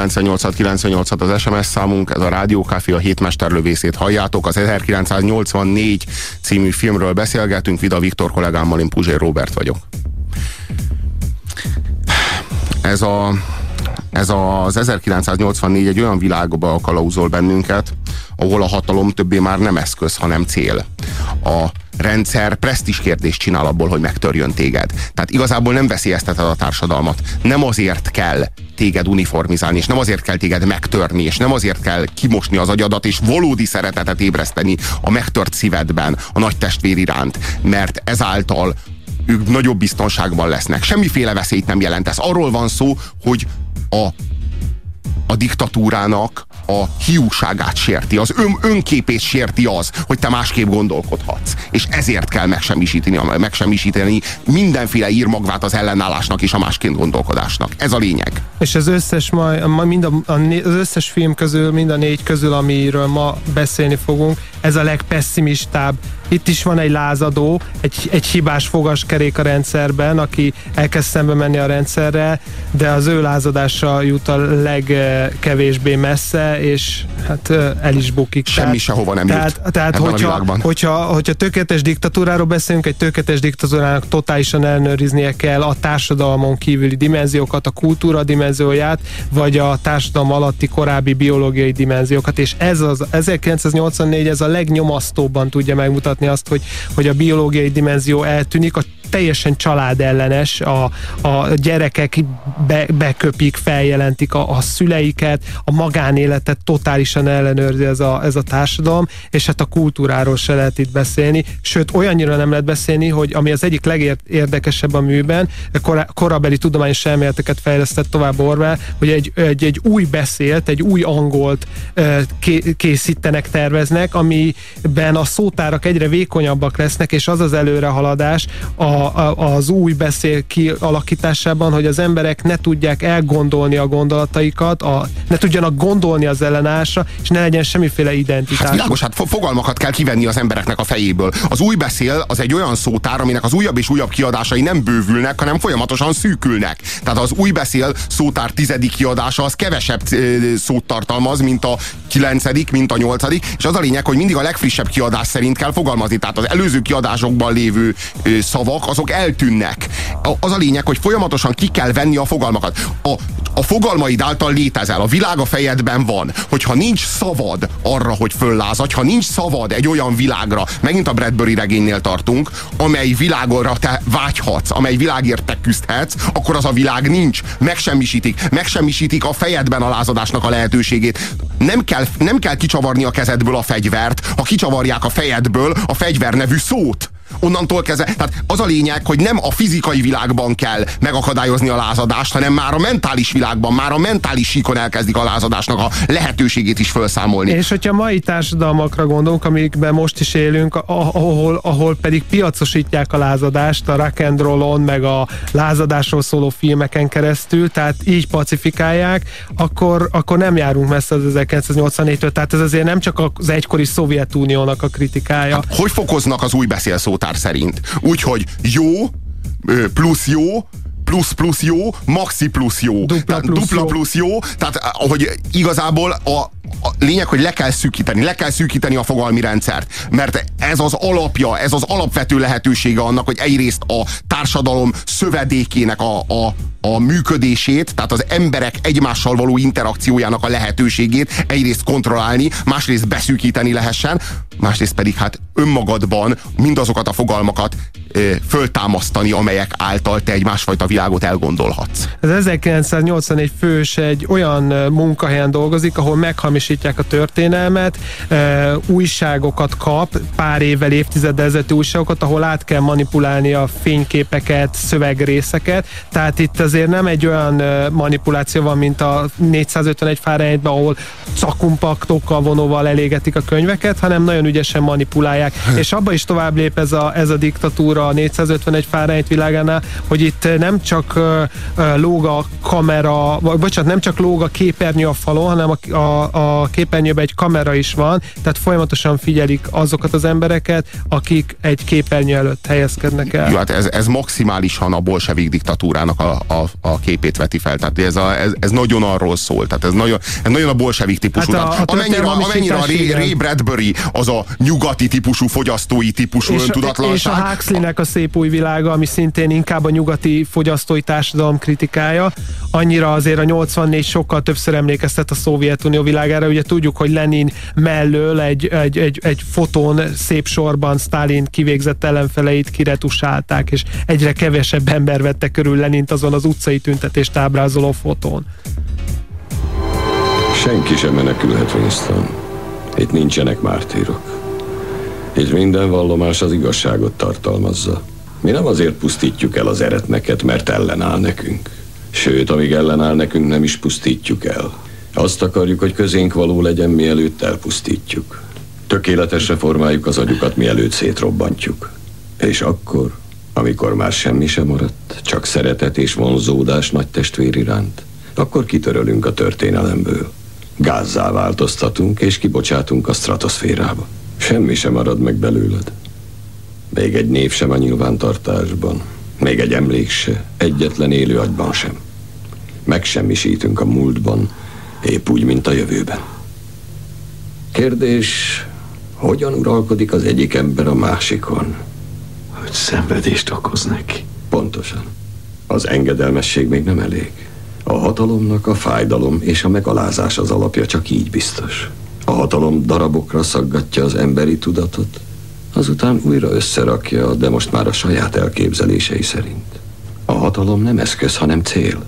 0629986986 az SMS számunk, ez a Rádiókáfé, a hétmesterlövészét halljátok. Az 1984 című filmről beszélgetünk, Vida Viktor kollégámmal, én Puzsér Robert vagyok. Ez a ez az 1984 egy olyan világba kalauzol bennünket, ahol a hatalom többé már nem eszköz, hanem cél. A rendszer presztis kérdést csinál abból, hogy megtörjön téged. Tehát igazából nem veszélyezteted a társadalmat. Nem azért kell téged uniformizálni, és nem azért kell téged megtörni, és nem azért kell kimosni az agyadat, és valódi szeretetet ébreszteni a megtört szívedben a nagy testvér iránt, mert ezáltal ők nagyobb biztonságban lesznek. Semmiféle veszélyt nem jelent ez. Arról van szó, hogy a, a diktatúrának a hiúságát sérti, az ön, önképét sérti az, hogy te másképp gondolkodhatsz. És ezért kell megsemmisíteni, megsemmisíteni mindenféle írmagvát az ellenállásnak és a másként gondolkodásnak. Ez a lényeg.
És az összes, ma, ma mind a, az összes film közül, mind a négy közül, amiről ma beszélni fogunk, ez a legpesszimistább. Itt is van egy lázadó, egy, egy hibás fogaskerék a rendszerben, aki elkezd szembe menni a rendszerre, de az ő lázadása jut a legkevésbé messze, és hát el is bukik.
Semmi tehát, sehova nem
tehát,
jut
tehát hogyha, hogyha, hogyha tökéletes diktatúráról beszélünk, egy tökéletes diktatúrának totálisan ellenőriznie kell a társadalmon kívüli dimenziókat, a kultúra dimenzióját, vagy a társadalom alatti korábbi biológiai dimenziókat, és ez az 1984 ez a legnyomasztóbban tudja megmutatni azt, hogy, hogy a biológiai dimenzió eltűnik, a teljesen családellenes, a, a gyerekek be, beköpik, feljelentik a, a szüleiket, a magánéletet totálisan ellenőrzi ez a, ez a társadalom, és hát a kultúráról se lehet itt beszélni, sőt olyannyira nem lehet beszélni, hogy ami az egyik legérdekesebb a műben, kor, korabeli tudományos elméleteket fejlesztett tovább Orwell, hogy egy, egy, egy új beszélt, egy új angolt készítenek, terveznek, amiben a szótárak egyre vékonyabbak lesznek, és az az előrehaladás a, a, az új beszél kialakításában, hogy az emberek ne tudják elgondolni a gondolataikat, a, ne tudjanak gondolni az ellenállásra, és ne legyen semmiféle identitás. Hát
világos, hát fogalmakat kell kivenni az embereknek a fejéből. Az új beszél az egy olyan szótár, aminek az újabb és újabb kiadásai nem bővülnek, hanem folyamatosan szűkülnek. Tehát az új beszél szótár tizedik kiadása az kevesebb szót tartalmaz, mint a kilencedik, mint a nyolcadik, és az a lényeg, hogy mindig a legfrissebb kiadás szerint kell fogalmazni. Tehát az előző kiadásokban lévő szavak azok eltűnnek. Az a lényeg, hogy folyamatosan ki kell venni a fogalmakat. A, a fogalmaid által létezel, a világ a fejedben van. Hogyha nincs szavad arra, hogy föllázadj, ha nincs szavad egy olyan világra, megint a Bradbury regénynél tartunk, amely világorra te vágyhatsz, amely világért te küzdhetsz, akkor az a világ nincs. Megsemmisítik. Megsemmisítik a fejedben a lázadásnak a lehetőségét. Nem kell, nem kell kicsavarni a kezedből a fegyvert, ha kicsavarják a fejedből a fegyver nevű szót onnantól kezdve, tehát az a lényeg, hogy nem a fizikai világban kell megakadályozni a lázadást, hanem már a mentális világban, már a mentális síkon elkezdik a lázadásnak a lehetőségét is felszámolni.
És hogyha mai társadalmakra gondolunk, amikben most is élünk, ahol, ahol pedig piacosítják a lázadást a rock and roll-on, meg a lázadásról szóló filmeken keresztül, tehát így pacifikálják, akkor, akkor nem járunk messze az 1984-től, tehát ez azért nem csak az egykori Szovjetuniónak a kritikája. Hát,
hogy fokoznak az új beszélszót szótár szerint. Úgyhogy jó, plusz jó, plusz plusz jó, maxi plusz jó.
Dupla,
tehát,
plusz,
dupla
jó.
plusz jó. Tehát, hogy igazából a, a lényeg, hogy le kell szűkíteni, le kell szűkíteni a fogalmi rendszert, mert ez az alapja, ez az alapvető lehetősége annak, hogy egyrészt a társadalom szövedékének a, a, a működését, tehát az emberek egymással való interakciójának a lehetőségét egyrészt kontrollálni, másrészt beszűkíteni lehessen, másrészt pedig hát önmagadban mindazokat a fogalmakat ö, föltámasztani, amelyek által te egy másfajta világot elgondolhatsz.
Ez 1981 fős egy olyan munkahelyen dolgozik, ahol meghamisítják a történelmet, ö, újságokat kap, pár évvel, évtizeddel ezelőtti újságokat, ahol át kell manipulálni a fényképeket, szövegrészeket, tehát itt azért nem egy olyan manipuláció van, mint a 451 Fahrenheitben, ahol cakumpaktokkal, vonóval elégetik a könyveket, hanem nagyon ügyesen manipulálják. És abba is tovább lép ez a, ez a diktatúra a 451 Fahrenheit világánál, hogy itt nem csak lóg a kamera, vagy bocsánat, nem csak lóg a képernyő a falon, hanem a, a, a képernyőben egy kamera is van, tehát folyamatosan figyelik azokat az embereket, akik egy képernyő előtt helyezkednek el.
Jó, hát ez, ez maximálisan a bolsevik diktatúrának a, a a, a képét veti fel. Tehát ez, a, ez, ez nagyon arról szól. Tehát ez nagyon, ez nagyon a bolsevik típusú. Hát a, a amennyire, amennyire a Ray, Ray Bradbury az a nyugati típusú, fogyasztói típusú
és,
öntudatlanság.
És a Huxleynek a szép új világa, ami szintén inkább a nyugati fogyasztói társadalom kritikája. Annyira azért a 84 sokkal többször emlékeztet a Szovjetunió világára. Ugye tudjuk, hogy Lenin mellől egy, egy, egy, egy fotón szép sorban Stalin kivégzett ellenfeleit kiretusálták, és egyre kevesebb ember vette körül Lenint azon az utcai tüntetést ábrázoló fotón.
Senki sem menekülhet, Winston. Itt nincsenek mártírok. Itt minden vallomás az igazságot tartalmazza. Mi nem azért pusztítjuk el az eretneket, mert ellenáll nekünk. Sőt, amíg ellenáll nekünk, nem is pusztítjuk el. Azt akarjuk, hogy közénk való legyen, mielőtt elpusztítjuk. Tökéletesre formáljuk az agyukat, mielőtt szétrobbantjuk. És akkor, amikor már semmi sem maradt, csak szeretet és vonzódás nagy testvér iránt, akkor kitörölünk a történelemből. Gázzá változtatunk, és kibocsátunk a stratoszférába. Semmi sem marad meg belőled. Még egy név sem a nyilvántartásban. Még egy emlék se, egyetlen élő agyban sem. Megsemmisítünk a múltban, épp úgy, mint a jövőben. Kérdés, hogyan uralkodik az egyik ember a másikon?
Hogy szenvedést okoz neki.
Pontosan. Az engedelmesség még nem elég. A hatalomnak a fájdalom és a megalázás az alapja, csak így biztos. A hatalom darabokra szaggatja az emberi tudatot, azután újra összerakja, de most már a saját elképzelései szerint. A hatalom nem eszköz, hanem cél.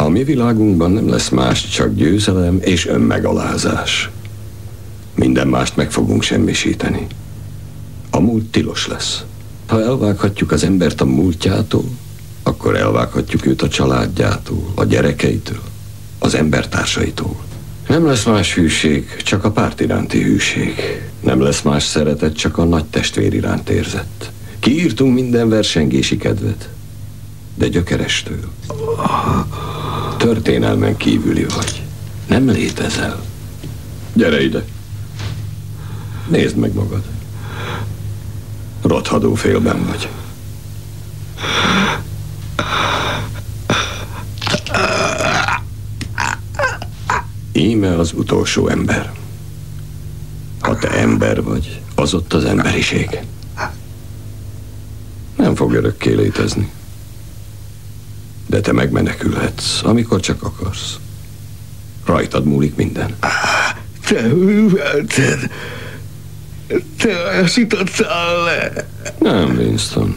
A mi világunkban nem lesz más, csak győzelem és önmegalázás. Minden mást meg fogunk semmisíteni. A múlt tilos lesz. Ha elvághatjuk az embert a múltjától, akkor elvághatjuk őt a családjától, a gyerekeitől, az embertársaitól. Nem lesz más hűség, csak a párt iránti hűség. Nem lesz más szeretet, csak a nagy testvér iránt érzett. Kiírtunk minden versengési kedvet, de gyökerestől. Történelmen kívüli vagy. Nem létezel. Gyere ide. Nézd meg magad. Rothadó félben vagy. Íme az utolsó ember. Ha te ember vagy, az ott az emberiség. Nem fog örökké létezni. De te megmenekülhetsz, amikor csak akarsz. Rajtad múlik minden.
Te művelted. Te ajasítottál le.
Nem, Winston.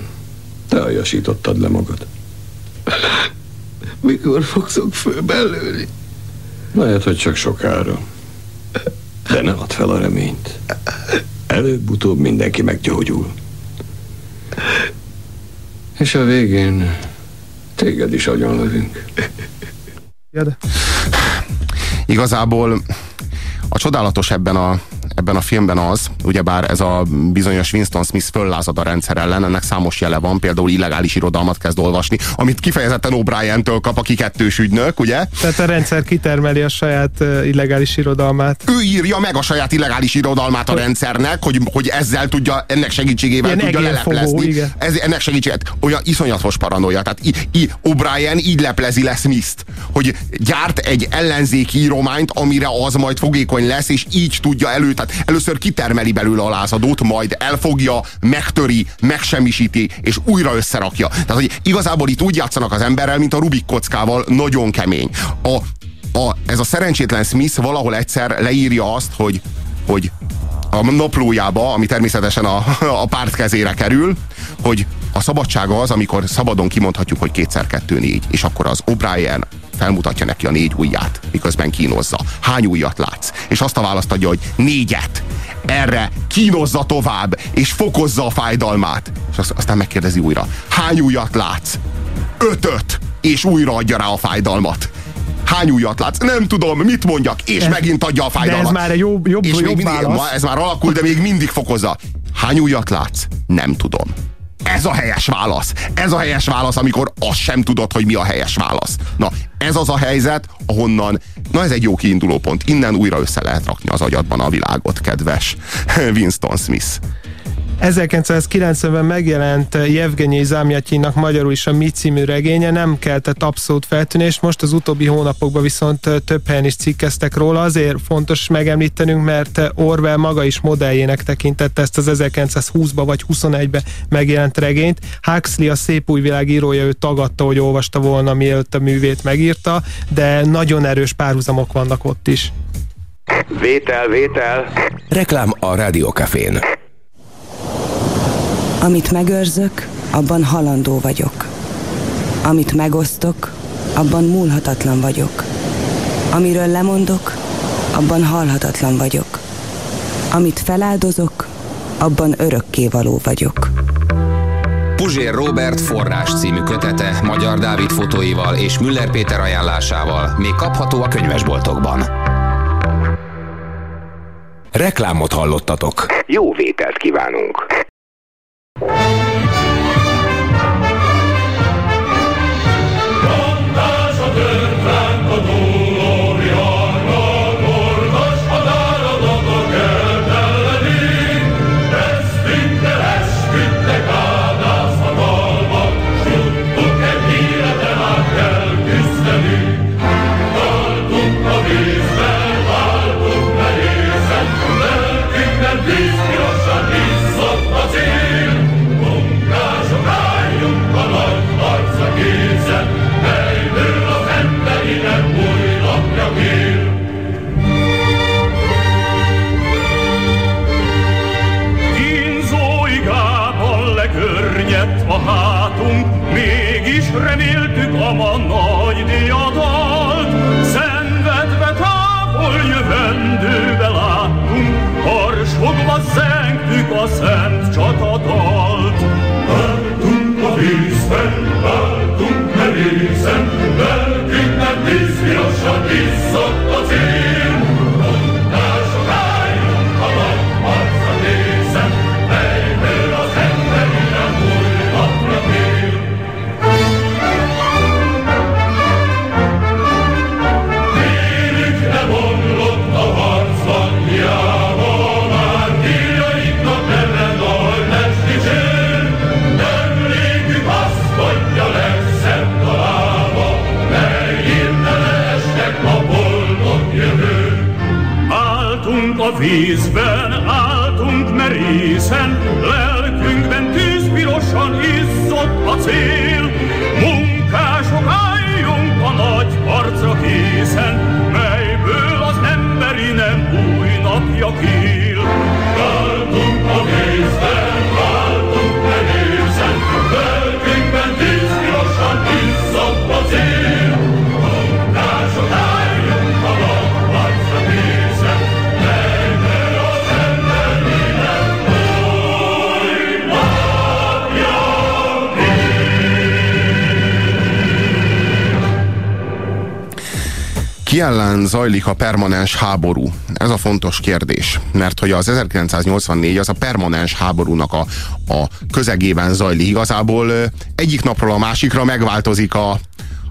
Te ajasítottad le magad.
Mikor fogszok főbelőni?
Lehet, hogy csak sokára. De ne add fel a reményt. Előbb-utóbb mindenki meggyógyul. És a végén téged is lövünk.
Ja, de... Igazából a csodálatos ebben a ebben a filmben az, ugyebár ez a bizonyos Winston Smith föllázad a rendszer ellen, ennek számos jele van, például illegális irodalmat kezd olvasni, amit kifejezetten O'Brien-től kap, aki kettős ügynök, ugye?
Tehát a rendszer kitermeli a saját illegális irodalmát.
Ő írja meg a saját illegális irodalmát a rendszernek, hogy, hogy ezzel tudja, ennek segítségével Ilyen tudja leleplezni. Igen. Ez, ennek segítségével olyan iszonyatos paranoia. Tehát i, i, O'Brien így leplezi le Smith-t, hogy gyárt egy ellenzéki írományt, amire az majd fogékony lesz, és így tudja elő, tehát először kitermeli belőle a lázadót, majd elfogja, megtöri, megsemmisíti, és újra összerakja. Tehát, hogy igazából itt úgy játszanak az emberrel, mint a Rubik kockával, nagyon kemény. A, a, ez a szerencsétlen Smith valahol egyszer leírja azt, hogy, hogy a naplójába, ami természetesen a, a párt kezére kerül, hogy a szabadsága az, amikor szabadon kimondhatjuk, hogy kétszer kettő négy, és akkor az O'Brien, felmutatja neki a négy ujját, miközben kínozza. Hány ujjat látsz? És azt a választ adja, hogy négyet. Erre kínozza tovább, és fokozza a fájdalmát. És aztán megkérdezi újra, hány ujjat látsz? Ötöt! És újra adja rá a fájdalmat. Hány ujjat látsz? Nem tudom, mit mondjak, és ez, megint adja a fájdalmat.
De ez már egy jobb, jobb,
és
jobb
még mindig,
válasz.
Ez már alakul, de még mindig fokozza. Hány ujjat látsz? Nem tudom. Ez a helyes válasz. Ez a helyes válasz, amikor azt sem tudod, hogy mi a helyes válasz. Na, ez az a helyzet, ahonnan, na ez egy jó kiinduló pont. Innen újra össze lehet rakni az agyadban a világot, kedves [laughs] Winston Smith.
1990-ben megjelent Jevgenyi Zámjatyinak magyarul is a Mi című regénye, nem keltett abszolút feltűnést, most az utóbbi hónapokban viszont több helyen is cikkeztek róla, azért fontos megemlítenünk, mert Orwell maga is modelljének tekintette ezt az 1920-ba vagy 21-be megjelent regényt. Huxley a Szép új világ írója, ő tagadta, hogy olvasta volna, mielőtt a művét megírta, de nagyon erős párhuzamok vannak ott is.
Vétel, vétel. Reklám a Rádiókafén.
Amit megőrzök, abban halandó vagyok. Amit megosztok, abban múlhatatlan vagyok. Amiről lemondok, abban halhatatlan vagyok. Amit feláldozok, abban örökkévaló vagyok.
Puzsér Robert forrás című kötete Magyar Dávid fotóival és Müller Péter ajánlásával még kapható a könyvesboltokban. Reklámot hallottatok. Jó vételt kívánunk!
Risoto vízben álltunk merészen, lelkünkben tűzpirosan izzott a cél. Munkások álljunk a nagy harcra készen, melyből az emberi nem új napja kél.
Ki ellen zajlik a permanens háború? Ez a fontos kérdés. Mert hogy az 1984 az a permanens háborúnak a, a közegében zajlik. Igazából egyik napról a másikra megváltozik a,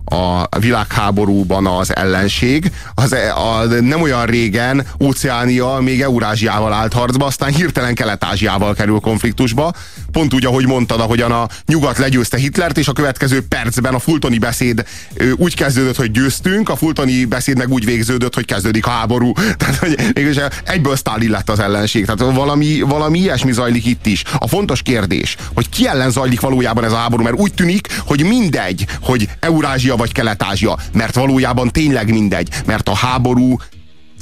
a világháborúban az ellenség. Az, e, a, nem olyan régen Óceánia még Eurázsiával állt harcba, aztán hirtelen Kelet-Ázsiával kerül konfliktusba. Pont úgy, ahogy mondtad, ahogyan a nyugat legyőzte Hitlert, és a következő percben a Fultoni beszéd úgy kezdődött, hogy győztünk, a Fultoni beszéd meg úgy végződött, hogy kezdődik a háború. [laughs] Tehát, hogy mégis egyből Stalin lett az ellenség. Tehát valami, valami ilyesmi zajlik itt is. A fontos kérdés, hogy ki ellen zajlik valójában ez a háború, mert úgy tűnik, hogy mindegy, hogy Eurázsia vagy Kelet-Ázsia, mert valójában tényleg mindegy, mert a háború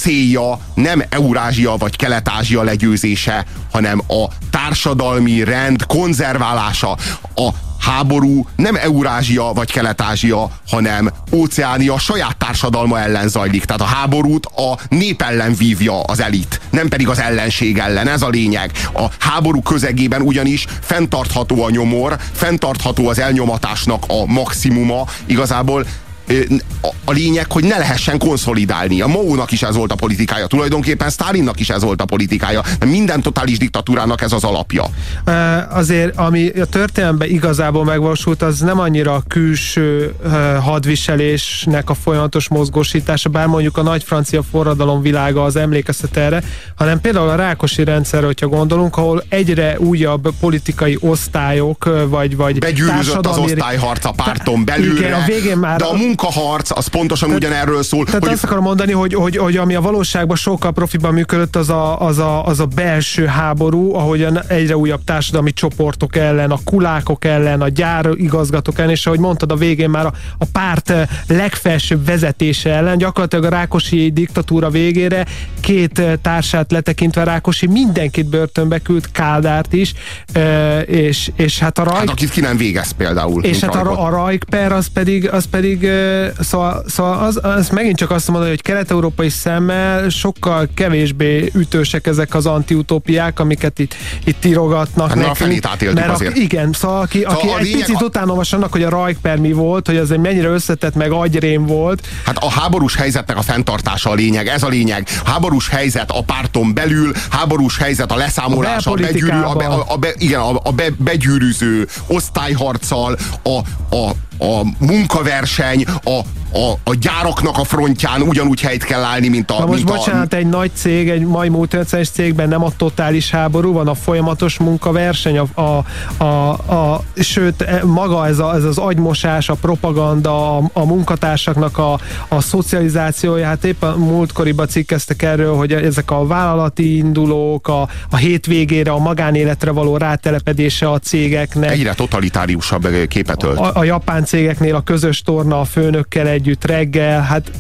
célja nem Eurázsia vagy Kelet-Ázsia legyőzése, hanem a társadalmi rend konzerválása. A háború nem Eurázsia vagy Kelet-Ázsia, hanem Óceánia saját társadalma ellen zajlik. Tehát a háborút a nép ellen vívja az elit, nem pedig az ellenség ellen. Ez a lényeg. A háború közegében ugyanis fenntartható a nyomor, fenntartható az elnyomatásnak a maximuma. Igazából a, lényeg, hogy ne lehessen konszolidálni. A Mao-nak is ez volt a politikája, tulajdonképpen Stalinnak is ez volt a politikája. De minden totális diktatúrának ez az alapja.
Azért, ami a történelemben igazából megvalósult, az nem annyira külső hadviselésnek a folyamatos mozgósítása, bár mondjuk a nagy francia forradalom világa az emlékeztet erre, hanem például a Rákosi rendszer, hogyha gondolunk, ahol egyre újabb politikai osztályok, vagy, vagy
Begyűrűzött az osztályharc a párton belülre, igen, a végén már de a munkaharc az pontosan tehát, ugyanerről szól.
Tehát hogy... azt akarom mondani, hogy, hogy, hogy ami a valóságban sokkal profiban működött, az a, az a, az a belső háború, ahogyan egyre újabb társadalmi csoportok ellen, a kulákok ellen, a gyárigazgatók ellen, és ahogy mondtad a végén már a, a párt legfelsőbb vezetése ellen, gyakorlatilag a Rákosi diktatúra végére két társát letekintve Rákosi mindenkit börtönbe küld, Kádárt is, és, és hát a Rajk... Hát
akit ki nem végez például.
És hát a, a Rajkper az pedig, az pedig szóval, szóval az, az megint csak azt mondani, hogy kelet-európai szemmel sokkal kevésbé ütősek ezek az antiutópiák, amiket itt, itt írogatnak hát
nekünk. A
mert
azért.
A, igen, szóval aki, szóval aki egy picit a... utána annak, hogy a Rajkper mi volt, hogy az egy mennyire összetett meg agyrém volt.
Hát a háborús helyzetnek a fenntartása a lényeg, ez a lényeg. Háborús helyzet a párton belül, háborús helyzet a leszámolás, a, a, begyűrű, a, be, a, a, be, igen, a, a be, begyűrűző osztályharccal, a, a a munkaverseny, a, a, a gyáraknak a frontján ugyanúgy helyt kell állni, mint a...
Na most
mint
bocsánat,
a...
egy nagy cég, egy mai multinacionális cégben nem a totális háború, van a folyamatos munkaverseny, a, a, a, a sőt, e, maga ez, a, ez az agymosás, a propaganda, a, a munkatársaknak a, a szocializációja, hát éppen múltkoriban cikkeztek erről, hogy ezek a vállalati indulók, a, a hétvégére, a magánéletre való rátelepedése a cégeknek.
Egyre totalitáriusabb képet ölt.
A, a japán cégeknél a közös torna a főnökkel együtt reggel, hát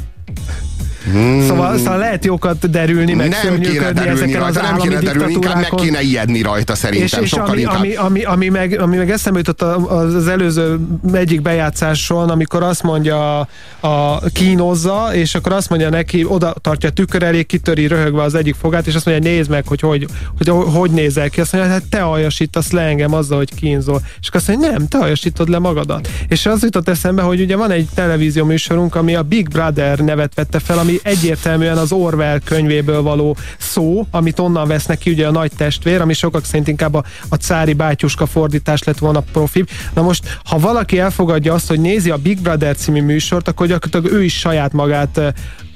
Hmm. Szóval, szóval lehet jókat derülni, meg
nem kéne derülni rajta, nem kéne derülni, inkább meg kéne ijedni rajta szerintem. És, és
ami,
inkább.
ami, ami, ami, meg, ami meg eszembe jutott az előző egyik bejátszáson, amikor azt mondja a, kínozza, és akkor azt mondja neki, oda tartja a tükör elé, kitöri röhögve az egyik fogát, és azt mondja, nézd meg, hogy hogy, hogy, hogy, hogy nézel ki. Azt mondja, hát te aljasítasz le engem azzal, hogy kínzol. És azt mondja, nem, te aljasítod le magadat. És az jutott eszembe, hogy ugye van egy televízió műsorunk, ami a Big Brother nevet vette fel, ami egyértelműen az Orwell könyvéből való szó, amit onnan vesznek ki ugye a nagy testvér, ami sokak szerint inkább a, a cári bátyuska fordítás lett volna profi. Na most, ha valaki elfogadja azt, hogy nézi a Big Brother című műsort, akkor gyakorlatilag ő is saját magát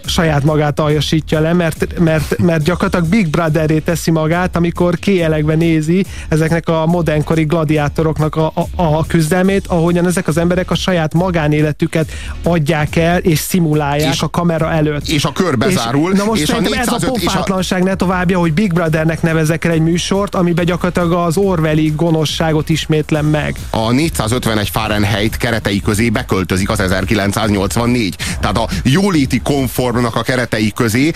saját magát aljasítja le, mert, mert, mert gyakorlatilag Big Brother-ré teszi magát, amikor kéjelegve nézi ezeknek a modernkori gladiátoroknak a, a, a küzdelmét, ahogyan ezek az emberek a saját magánéletüket adják el, és szimulálják és, a kamera előtt.
És a körbe és.
Na most
és
a 405, ez a pofátlanság a... ne továbbja, hogy Big Brothernek nevezek el egy műsort, amiben gyakorlatilag az Orwelli gonoszságot ismétlem meg.
A 451 Fahrenheit keretei közé beköltözik az 1984. Tehát a jóléti konform reformnak a keretei közé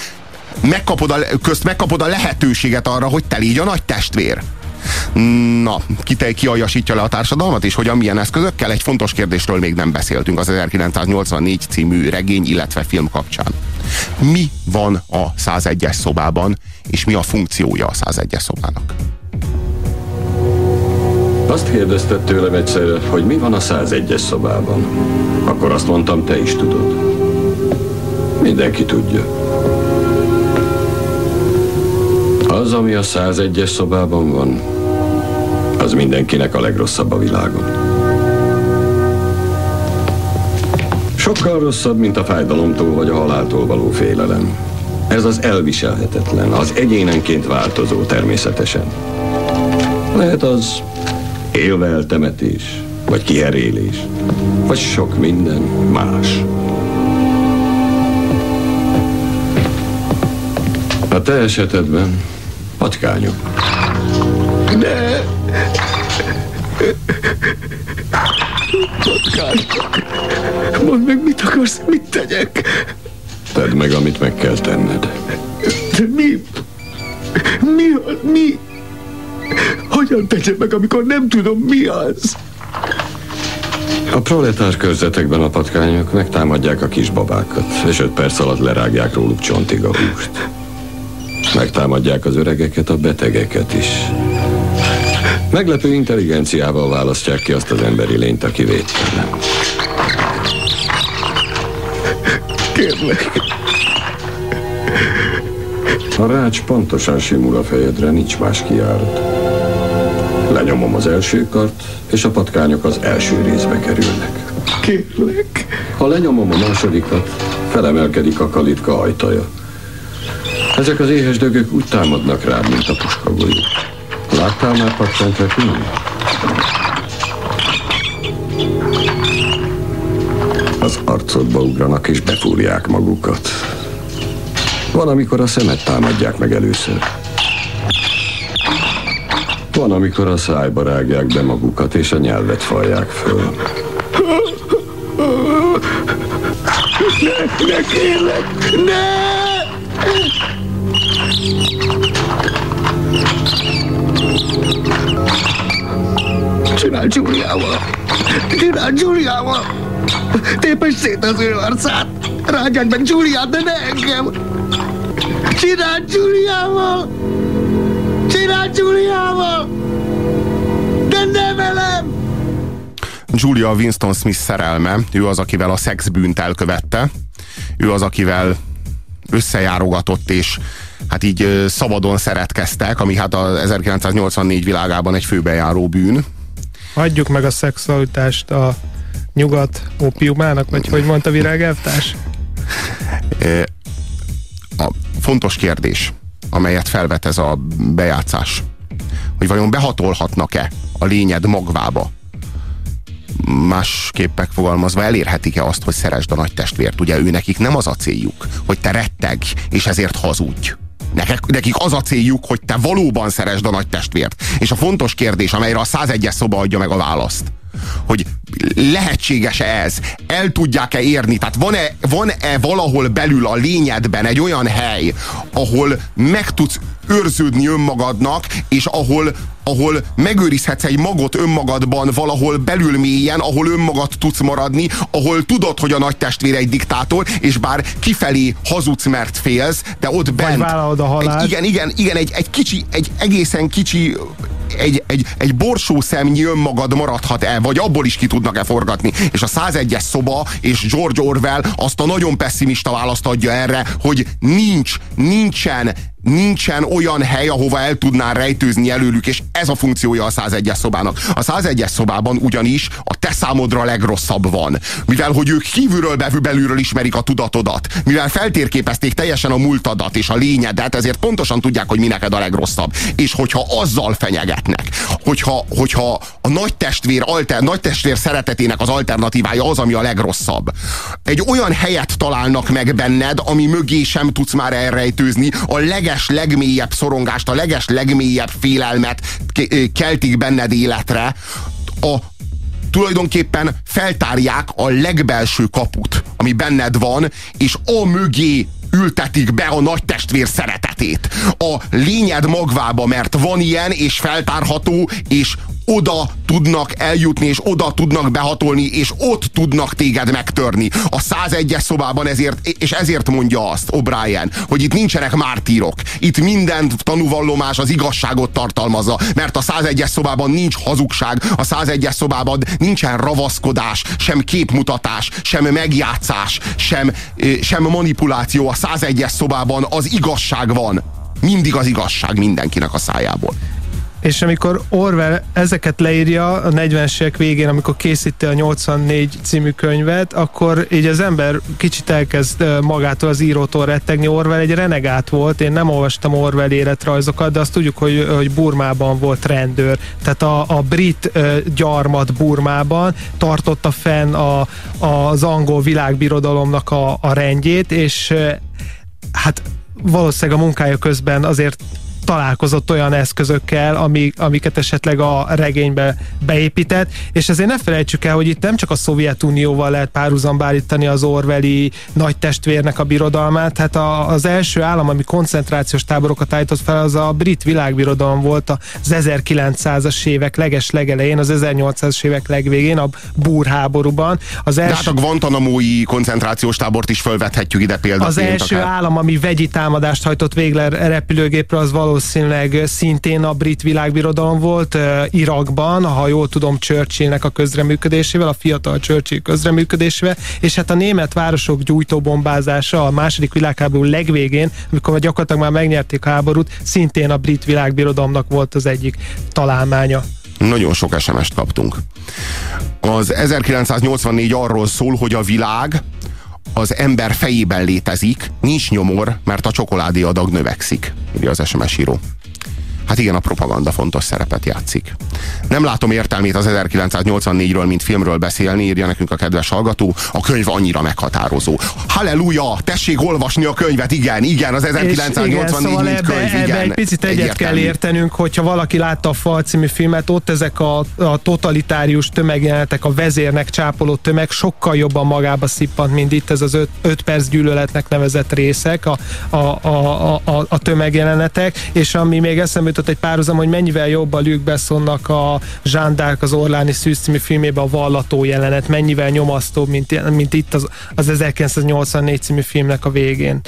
megkapod a, közt megkapod a lehetőséget arra, hogy te légy a nagy testvér. Na, ki, te, ki aljasítja le a társadalmat, és hogyan milyen eszközökkel? Egy fontos kérdésről még nem beszéltünk az 1984 című regény, illetve film kapcsán. Mi van a 101-es szobában, és mi a funkciója a 101-es szobának?
Azt kérdezted tőlem egyszer, hogy mi van a 101-es szobában. Akkor azt mondtam, te is tudod. Mindenki tudja. Az, ami a 101-es szobában van, az mindenkinek a legrosszabb a világon. Sokkal rosszabb, mint a fájdalomtól vagy a haláltól való félelem. Ez az elviselhetetlen, az egyénenként változó természetesen. Lehet az élve eltemetés, vagy kiherélés, vagy sok minden más. A te esetedben patkányok.
De... Patkányok. Mondd meg, mit akarsz, mit tegyek?
Tedd meg, amit meg kell tenned.
De mi? Mi? Mi? Hogyan tegyem meg, amikor nem tudom, mi az?
A proletár körzetekben a patkányok megtámadják a kisbabákat, és öt perc alatt lerágják róluk csontig a húst. Megtámadják az öregeket, a betegeket is. Meglepő intelligenciával választják ki azt az emberi lényt, aki védtelen.
Kérlek.
A rács pontosan simul a fejedre, nincs más kiárat. Lenyomom az első kart, és a patkányok az első részbe kerülnek.
Kérlek.
Ha lenyomom a másodikat, felemelkedik a kalitka ajtaja. Ezek az éhes dögök úgy támadnak rád, mint a puskagolyó. Láttál már patkányt repülni? Az arcodba ugranak és befúrják magukat. Van, amikor a szemet támadják meg először. Van, amikor a szájba rágják be magukat, és a nyelvet falják föl.
Ne, ne kérlek, ne! Csinálj Giuliával! Csinálj Giuliával! Tépes szét az ő arcát! Rágják meg Giuliát, de ne engem! Csinálj Giuliával! Csinálj Giuliával! De ne velem!
Julia Winston Smith szerelme, ő az, akivel a szexbűnt elkövette, ő az, akivel összejárogatott és hát így szabadon szeretkeztek, ami hát a 1984 világában egy főbejáró bűn.
Hagyjuk meg a szexualitást a nyugat opiumának, vagy hogy mondta virágelvtárs?
A fontos kérdés, amelyet felvet ez a bejátszás, hogy vajon behatolhatnak-e a lényed magvába, másképpek fogalmazva elérhetik-e azt, hogy szeresd a nagy testvért? Ugye ő nekik nem az a céljuk, hogy te retteg, és ezért hazudj. Nekik az a céljuk, hogy te valóban szeresd a nagy testvért. És a fontos kérdés, amelyre a 101-es szoba adja meg a választ, hogy lehetséges-e ez? El tudják-e érni? Tehát van-e, van-e valahol belül a lényedben egy olyan hely, ahol meg tudsz őrződni önmagadnak, és ahol, ahol megőrizhetsz egy magot önmagadban valahol belül mélyen, ahol önmagad tudsz maradni, ahol tudod, hogy a nagy testvér egy diktátor, és bár kifelé hazudsz, mert félsz, de ott bent...
vállalod a halált.
Egy, igen, igen, igen, egy, egy kicsi, egy egészen kicsi egy, egy, egy borsó szemnyi önmagad maradhat el, vagy abból is ki tudnak-e forgatni. És a 101-es szoba és George Orwell azt a nagyon pessimista választ adja erre, hogy nincs, nincsen nincsen olyan hely, ahova el tudnál rejtőzni előlük, és ez a funkciója a 101-es szobának. A 101-es szobában ugyanis a te számodra legrosszabb van. Mivel, hogy ők kívülről belülről ismerik a tudatodat, mivel feltérképezték teljesen a múltadat és a lényedet, ezért pontosan tudják, hogy mi neked a legrosszabb. És hogyha azzal fenyegetnek, hogyha, hogyha a nagy testvér, alter, nagy testvér szeretetének az alternatívája az, ami a legrosszabb. Egy olyan helyet találnak meg benned, ami mögé sem tudsz már elrejtőzni, a leges legmélyebb szorongást, a leges legmélyebb félelmet keltik benned életre, a tulajdonképpen feltárják a legbelső kaput, ami benned van, és a mögé ültetik be a nagy testvér szeretetét. A lényed magvába, mert van ilyen, és feltárható, és oda tudnak eljutni, és oda tudnak behatolni, és ott tudnak téged megtörni. A 101-es szobában ezért, és ezért mondja azt O'Brien, hogy itt nincsenek mártírok. Itt minden tanúvallomás az igazságot tartalmazza, mert a 101-es szobában nincs hazugság, a 101-es szobában nincsen ravaszkodás, sem képmutatás, sem megjátszás, sem, sem manipuláció. A 101-es szobában az igazság van. Mindig az igazság mindenkinek a szájából.
És amikor Orwell ezeket leírja a 40-es évek végén, amikor készíti a 84 című könyvet, akkor így az ember kicsit elkezd magától az írótól rettegni. Orwell egy renegát volt, én nem olvastam Orwell életrajzokat, de azt tudjuk, hogy, hogy Burmában volt rendőr. Tehát a, a brit gyarmat Burmában tartotta fenn a, az angol világbirodalomnak a, a rendjét, és hát valószínűleg a munkája közben azért találkozott olyan eszközökkel, ami, amiket esetleg a regénybe beépített, és ezért ne felejtsük el, hogy itt nem csak a Szovjetunióval lehet párhuzamba állítani az Orwelli nagy testvérnek a birodalmát, tehát a, az első állam, ami koncentrációs táborokat állított fel, az a brit világbirodalom volt az 1900-as évek leges legelején, az 1800-as évek legvégén, a búrháborúban.
Az első... De hát a Guantanamo-i koncentrációs tábort is felvethetjük ide példaként.
Az első akár. állam, ami vegyi támadást hajtott végre repülőgépre, az való valószínűleg szintén a brit világbirodalom volt Irakban, ha jól tudom, Churchillnek a közreműködésével, a fiatal Churchill közreműködésével, és hát a német városok gyújtóbombázása a második világháború legvégén, amikor gyakorlatilag már megnyerték a háborút, szintén a brit világbirodalomnak volt az egyik találmánya.
Nagyon sok SMS-t kaptunk. Az 1984 arról szól, hogy a világ az ember fejében létezik, nincs nyomor, mert a csokoládé adag növekszik, írja az SMS író. Hát igen, a propaganda fontos szerepet játszik. Nem látom értelmét az 1984-ről, mint filmről beszélni, írja nekünk a kedves hallgató. A könyv annyira meghatározó. Halleluja! Tessék olvasni a könyvet, igen, igen, az 1984 igen, szóval mint
ebbe,
könyv,
ebbe
igen.
egy picit egyet egyértelmű. kell értenünk, hogyha valaki látta a Fal című filmet, ott ezek a, a totalitárius tömegjelenetek, a vezérnek csápoló tömeg sokkal jobban magába szippant, mint itt ez az 5 perc gyűlöletnek nevezett részek, a, a, a, a, a tömegjelenetek, és ami még eszembe jutott egy párhuzam, hogy mennyivel jobb a Luke Bessonnak a d'Arc az Orláni Szűz című filmében a vallató jelenet, mennyivel nyomasztóbb, mint, mint itt az, az 1984 című filmnek a végén.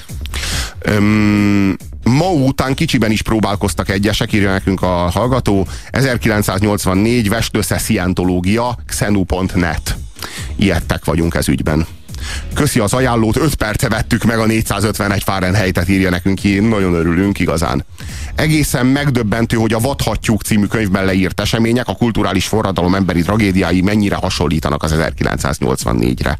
Um, ma után kicsiben is próbálkoztak egyesek, írja nekünk a hallgató. 1984 Vestlösze Scientológia, xenu.net. Ilyettek vagyunk ez ügyben. Köszi az ajánlót, 5 perce vettük meg a 451 Fahrenheit-et írja nekünk ki, nagyon örülünk igazán. Egészen megdöbbentő, hogy a Vadhattyúk című könyvben leírt események, a kulturális forradalom emberi tragédiái mennyire hasonlítanak az 1984-re.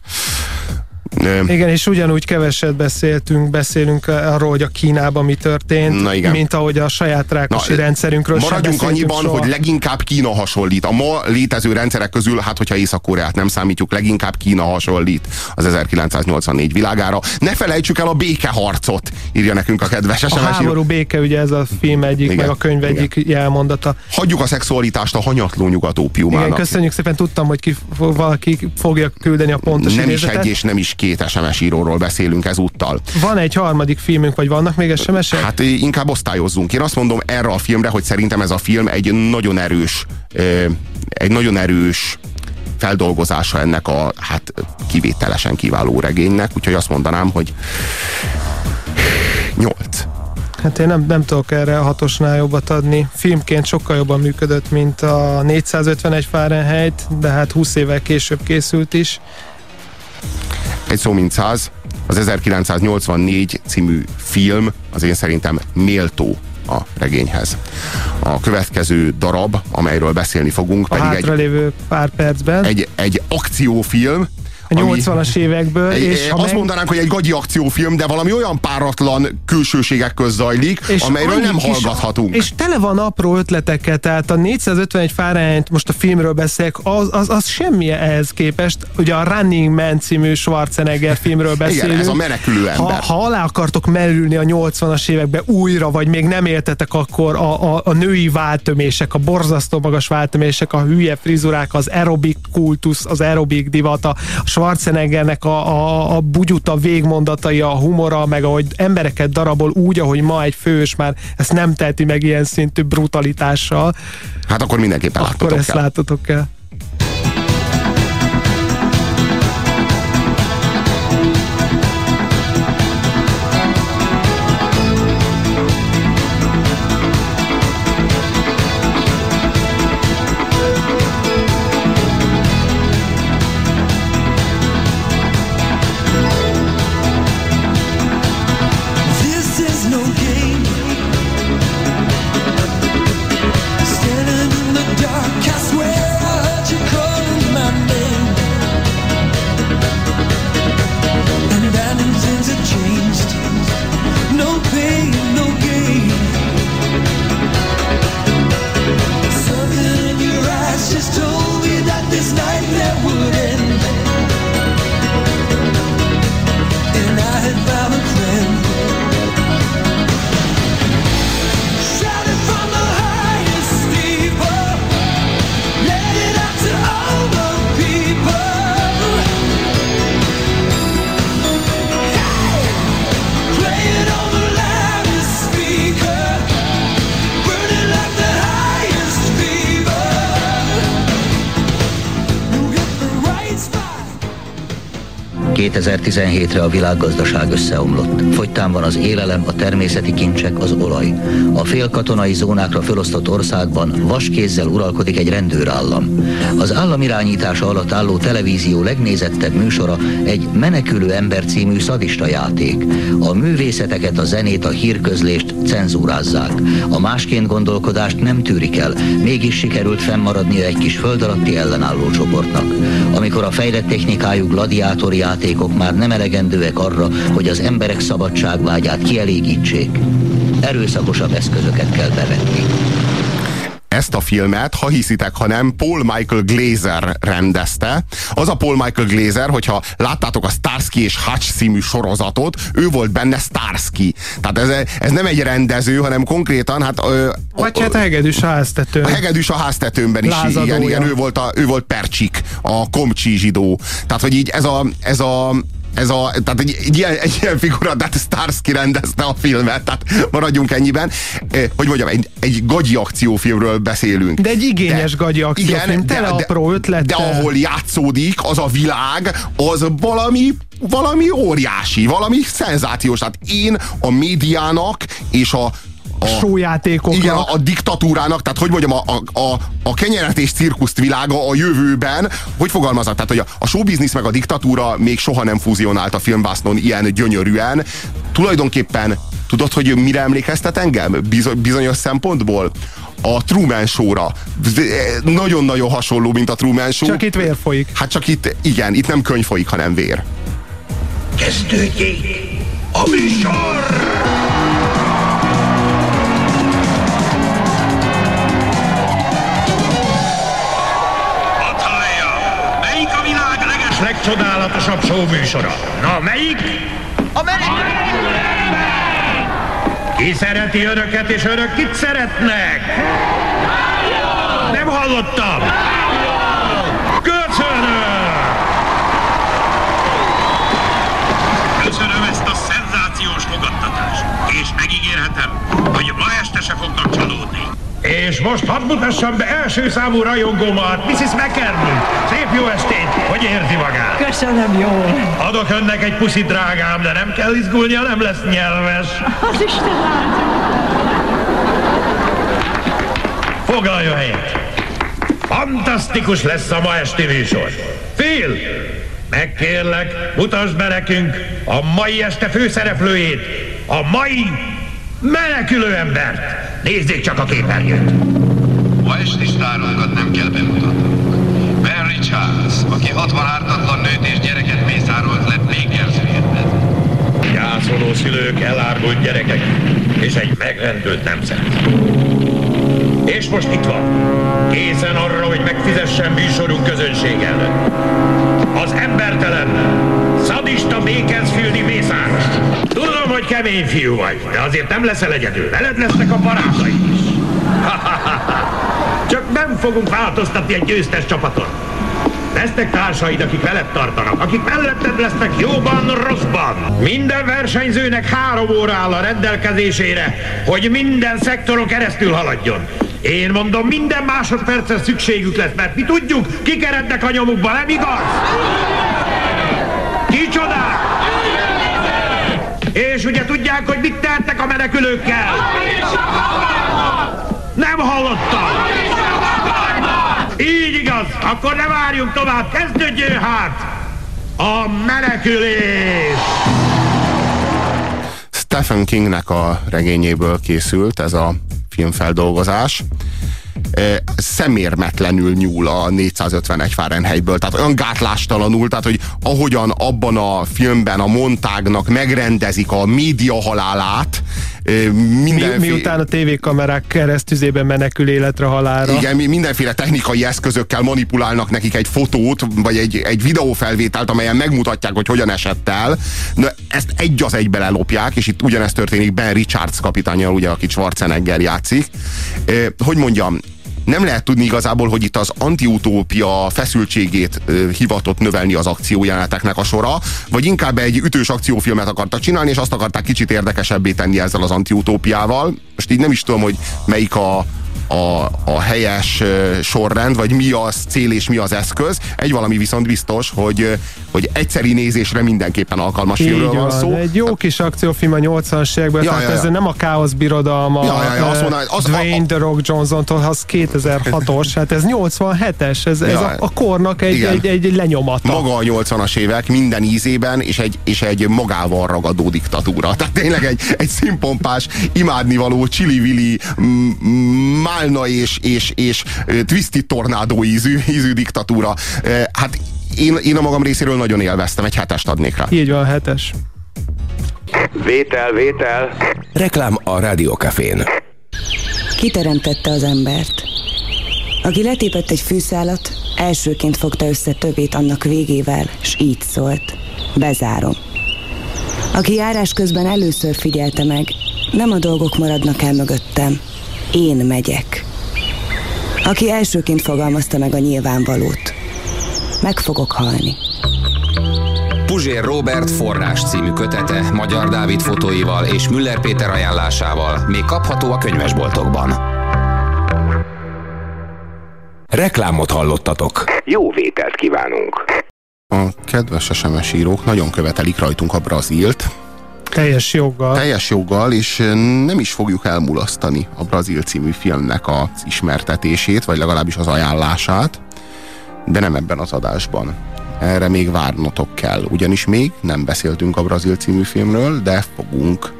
Igen, és ugyanúgy keveset beszéltünk, beszélünk arról, hogy a Kínában mi történt, Na igen. mint ahogy a saját rákosi Na, rendszerünkről
Maradjunk annyiban, soha. hogy leginkább Kína hasonlít. A ma létező rendszerek közül, hát hogyha Észak-Koreát nem számítjuk, leginkább Kína hasonlít az 1984 világára. Ne felejtsük el a békeharcot, írja nekünk a kedves SMS.
A háború béke, ugye ez a film egyik, igen, meg a könyv igen. egyik jelmondata.
Hagyjuk a szexualitást a hanyatló nyugat ópiumának.
Igen, köszönjük szépen, tudtam, hogy ki, valaki fogja küldeni a pontos
Nem
idézetet.
is egy és nem is két SMS íróról beszélünk ezúttal.
Van egy harmadik filmünk, vagy vannak még sms -ek?
Hát inkább osztályozzunk. Én azt mondom erre a filmre, hogy szerintem ez a film egy nagyon erős, egy nagyon erős feldolgozása ennek a hát kivételesen kiváló regénynek, úgyhogy azt mondanám, hogy 8.
Hát én nem, nem tudok erre a hatosnál jobbat adni. Filmként sokkal jobban működött, mint a 451 Fahrenheit, de hát 20 évvel később készült is.
Egy szó mint száz, az 1984 című film az én szerintem méltó a regényhez. A következő darab, amelyről beszélni fogunk,
a pedig egy, pár percben.
Egy, egy akciófilm,
a 80-as évekből.
És azt meg... mondanánk, hogy egy gagyi akciófilm, de valami olyan páratlan külsőségek köz zajlik, és amelyről nem hallgathatunk.
És tele van apró ötletekkel, tehát a 451 Fahrenheit, most a filmről beszélek, az, az, az semmi ehhez képest. Ugye a Running Man című Schwarzenegger filmről beszélünk. [laughs]
Igen, ez a menekülő ember.
Ha, ha alá akartok merülni a 80-as évekbe újra, vagy még nem éltetek, akkor a, a, a női váltömések, a borzasztó magas váltömések, a hülye frizurák, az aerobik kultusz, az aerobik divata, a Schwarzeneggernek a, a, a bugyuta végmondatai, a humora, meg ahogy embereket darabol úgy, ahogy ma egy fős már ezt nem teheti meg ilyen szintű brutalitással.
Hát akkor mindenképpen
akkor
látotok
ezt
kell.
látotok kell.
2017-re a világgazdaság összeomlott. Fogytán van az élelem, a természeti kincsek, az olaj. A félkatonai zónákra felosztott országban vaskézzel uralkodik egy rendőrállam. Az állam irányítása alatt álló televízió legnézettebb műsora egy Menekülő ember című szadista játék. A művészeteket, a zenét, a hírközlést cenzúrázzák. A másként gondolkodást nem tűrik el, mégis sikerült fennmaradnia egy kis föld alatti ellenálló csoportnak. Amikor a fejlett technikájú gladiátori játékok már nem elegendőek arra, hogy az emberek szabadságvágyát kielégítsék, erőszakosabb eszközöket kell bevetni
ezt a filmet, ha hiszitek, ha nem, Paul Michael Glazer rendezte. Az a Paul Michael Glazer, hogyha láttátok a Starsky és Hutch című sorozatot, ő volt benne Starsky. Tehát ez, ez nem egy rendező, hanem konkrétan, hát... Ö,
Vagy hát a hegedűs a háztetőn.
A hegedűs a háztetőnben is, igen, igen, ő volt, a, ő volt Percsik, a komcsi zsidó. Tehát, hogy így ez a, ez a ez a, tehát egy, egy, ilyen, egy ilyen figura, tehát Starsky rendezte a filmet, tehát maradjunk ennyiben. Hogy mondjam, egy, egy gagyi akciófilmről beszélünk.
De egy igényes de, gagyi akciófilm, igen, tele de, apró ötlet.
De ahol játszódik az a világ, az valami valami óriási, valami szenzációs. Tehát én a médiának és a
a sójátékoknak.
Igen, a, a diktatúrának, tehát hogy mondjam, a, a, a, a kenyeret és cirkuszt világa a jövőben, hogy fogalmazok, tehát hogy a, a showbiznisz meg a diktatúra még soha nem fúzionált a filmvásznon ilyen gyönyörűen. Tulajdonképpen tudod, hogy mire emlékeztet engem bizonyos szempontból? a Truman Show-ra. Nagyon-nagyon hasonló, mint a Truman Show.
Csak itt vér folyik.
Hát csak itt, igen, itt nem könyv folyik, hanem vér.
Kezdődjék a műsor! Legcsodálatosabb show műsora. Na, melyik? A Ki szereti önöket, és önök kit szeretnek? Nem hallottam! Köszönöm! Köszönöm ezt a szenzációs fogadtatást, és megígérhetem, hogy ma este se fognak csalódni. És most hadd mutassam be első számú rajongómat, Mrs. McKernan. Szép jó estét, hogy érzi magát.
Köszönöm jól.
Adok önnek egy puszi drágám, de nem kell izgulnia, nem lesz nyelves.
Az Isten.
Foglalja helyet. Fantasztikus lesz a ma esti műsor. Phil, megkérlek, mutasd be nekünk a mai este főszereplőjét, a mai menekülő embert. Nézzék csak a képernyőt!
Ma esti sztárunkat nem kell bemutatnunk. Ben Richards, aki 60 ártatlan nőt és gyereket mészárolt le Bakersfieldben.
Gyászoló szülők, elárvult gyerekek és egy megrendült nemzet. És most itt van, készen arra, hogy megfizessen műsorunk közönség ellen. Az embertelen, szadista Bakersfieldi mészáros. Tudom, hogy kemény fiú vagy, de azért nem leszel egyedül. Veled lesznek a barátai is. Csak nem fogunk változtatni egy győztes csapaton. Lesznek társaid, akik veled tartanak, akik melletted lesznek jóban, rosszban. Minden versenyzőnek három óra áll a rendelkezésére, hogy minden szektoron keresztül haladjon. Én mondom, minden másodpercre szükségük lesz, mert mi tudjuk, kik erednek a nyomukba, nem igaz? Kicsodák? És ugye tudják, hogy mit tehetnek a menekülőkkel? Nem hallottam! Így igaz, akkor ne várjunk tovább, kezdődjön hát a menekülés!
Stephen Kingnek a regényéből készült ez a filmfeldolgozás. Szemérmetlenül nyúl a 451 Fahrenheitből, tehát olyan gátlástalanul, tehát hogy ahogyan abban a filmben a montágnak megrendezik a média halálát,
mindenféle... Mi, miután a tévékamerák keresztüzében menekül életre halálra.
Igen, mindenféle technikai eszközökkel manipulálnak nekik egy fotót, vagy egy, egy videófelvételt, amelyen megmutatják, hogy hogyan esett el. Na, ezt egy az egybe lelopják, és itt ugyanezt történik Ben Richards kapitányjal, ugye, aki Schwarzenegger játszik. Hogy mondjam, nem lehet tudni igazából, hogy itt az antiutópia feszültségét hivatott növelni az akciójeleneteknek a sora, vagy inkább egy ütős akciófilmet akartak csinálni, és azt akarták kicsit érdekesebbé tenni ezzel az antiutópiával. Most így nem is tudom, hogy melyik a, a, a helyes sorrend, vagy mi az cél és mi az eszköz. Egy valami viszont biztos, hogy, hogy egyszeri nézésre mindenképpen alkalmas filmről van,
van,
szó.
Egy jó kis akciófilm a 80-as évekből,
Ja,
tehát
ja, ja.
ez nem a káosz birodalma,
Ja, ja, ja, azt mondanám, az-
Dwayne The Rock Johnson-tól, az 2006-os, hát ez 87-es, ez, ez
Ja,
a, a kornak egy,
igen.
egy, egy lenyomata.
Maga a 80-as évek minden ízében, és egy, és egy magával ragadó diktatúra. Tehát tényleg egy, egy színpompás, imádnivaló, csili-vili, m- m- málna és, és, és ö, twisted tornádó ízű, ízű diktatúra. Hát én, én a magam részéről nagyon élveztem, egy hetest adnék rá.
Így van, hetes.
Vétel, vétel. Reklám a Rádiókafén.
Kiteremtette az embert. Aki letépett egy fűszálat, elsőként fogta össze többét annak végével, s így szólt. Bezárom. Aki járás közben először figyelte meg, nem a dolgok maradnak el mögöttem, én megyek. Aki elsőként fogalmazta meg a nyilvánvalót, meg fogok halni.
Puzsér Robert forrás című kötete Magyar Dávid fotóival és Müller Péter ajánlásával még kapható a könyvesboltokban. Reklámot hallottatok.
Jó vételt kívánunk!
A kedves SMS írók nagyon követelik rajtunk a Brazilt.
Teljes joggal.
Teljes joggal, és nem is fogjuk elmulasztani a Brazil című filmnek az ismertetését, vagy legalábbis az ajánlását, de nem ebben az adásban. Erre még várnotok kell, ugyanis még nem beszéltünk a Brazil című filmről, de fogunk.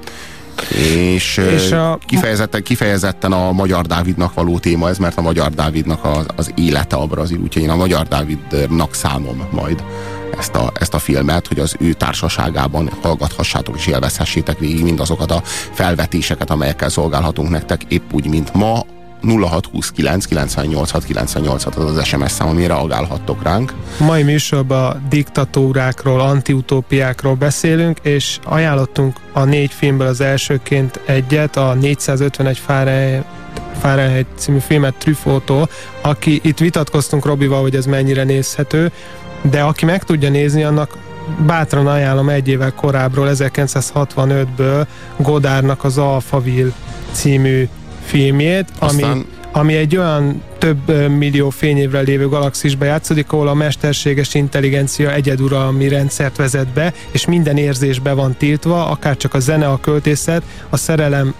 És,
És a-
kifejezetten, kifejezetten a Magyar Dávidnak való téma ez, mert a Magyar Dávidnak az, az élete a brazil, úgyhogy én a Magyar Dávidnak szánom majd ezt a, ezt a filmet, hogy az ő társaságában hallgathassátok és élvezhessétek végig mindazokat a felvetéseket, amelyekkel szolgálhatunk nektek, épp úgy, mint ma 0629 986 986 az az SMS szám, amire reagálhattok ránk.
Mai műsorban diktatúrákról, antiutópiákról beszélünk, és ajánlottunk a négy filmből az elsőként egyet, a 451 Fahrenheit Fahrenheit című filmet Truffautól, aki itt vitatkoztunk Robival, hogy ez mennyire nézhető, de aki meg tudja nézni, annak bátran ajánlom egy évvel korábbról, 1965-ből Godárnak az Alphaville című filmjét, ami,
Aztán-
ami egy olyan több millió fényévre lévő galaxisba játszódik, ahol a mesterséges intelligencia egyeduralmi rendszert vezet be, és minden érzés be van tiltva, akár csak a zene, a költészet, a szerelem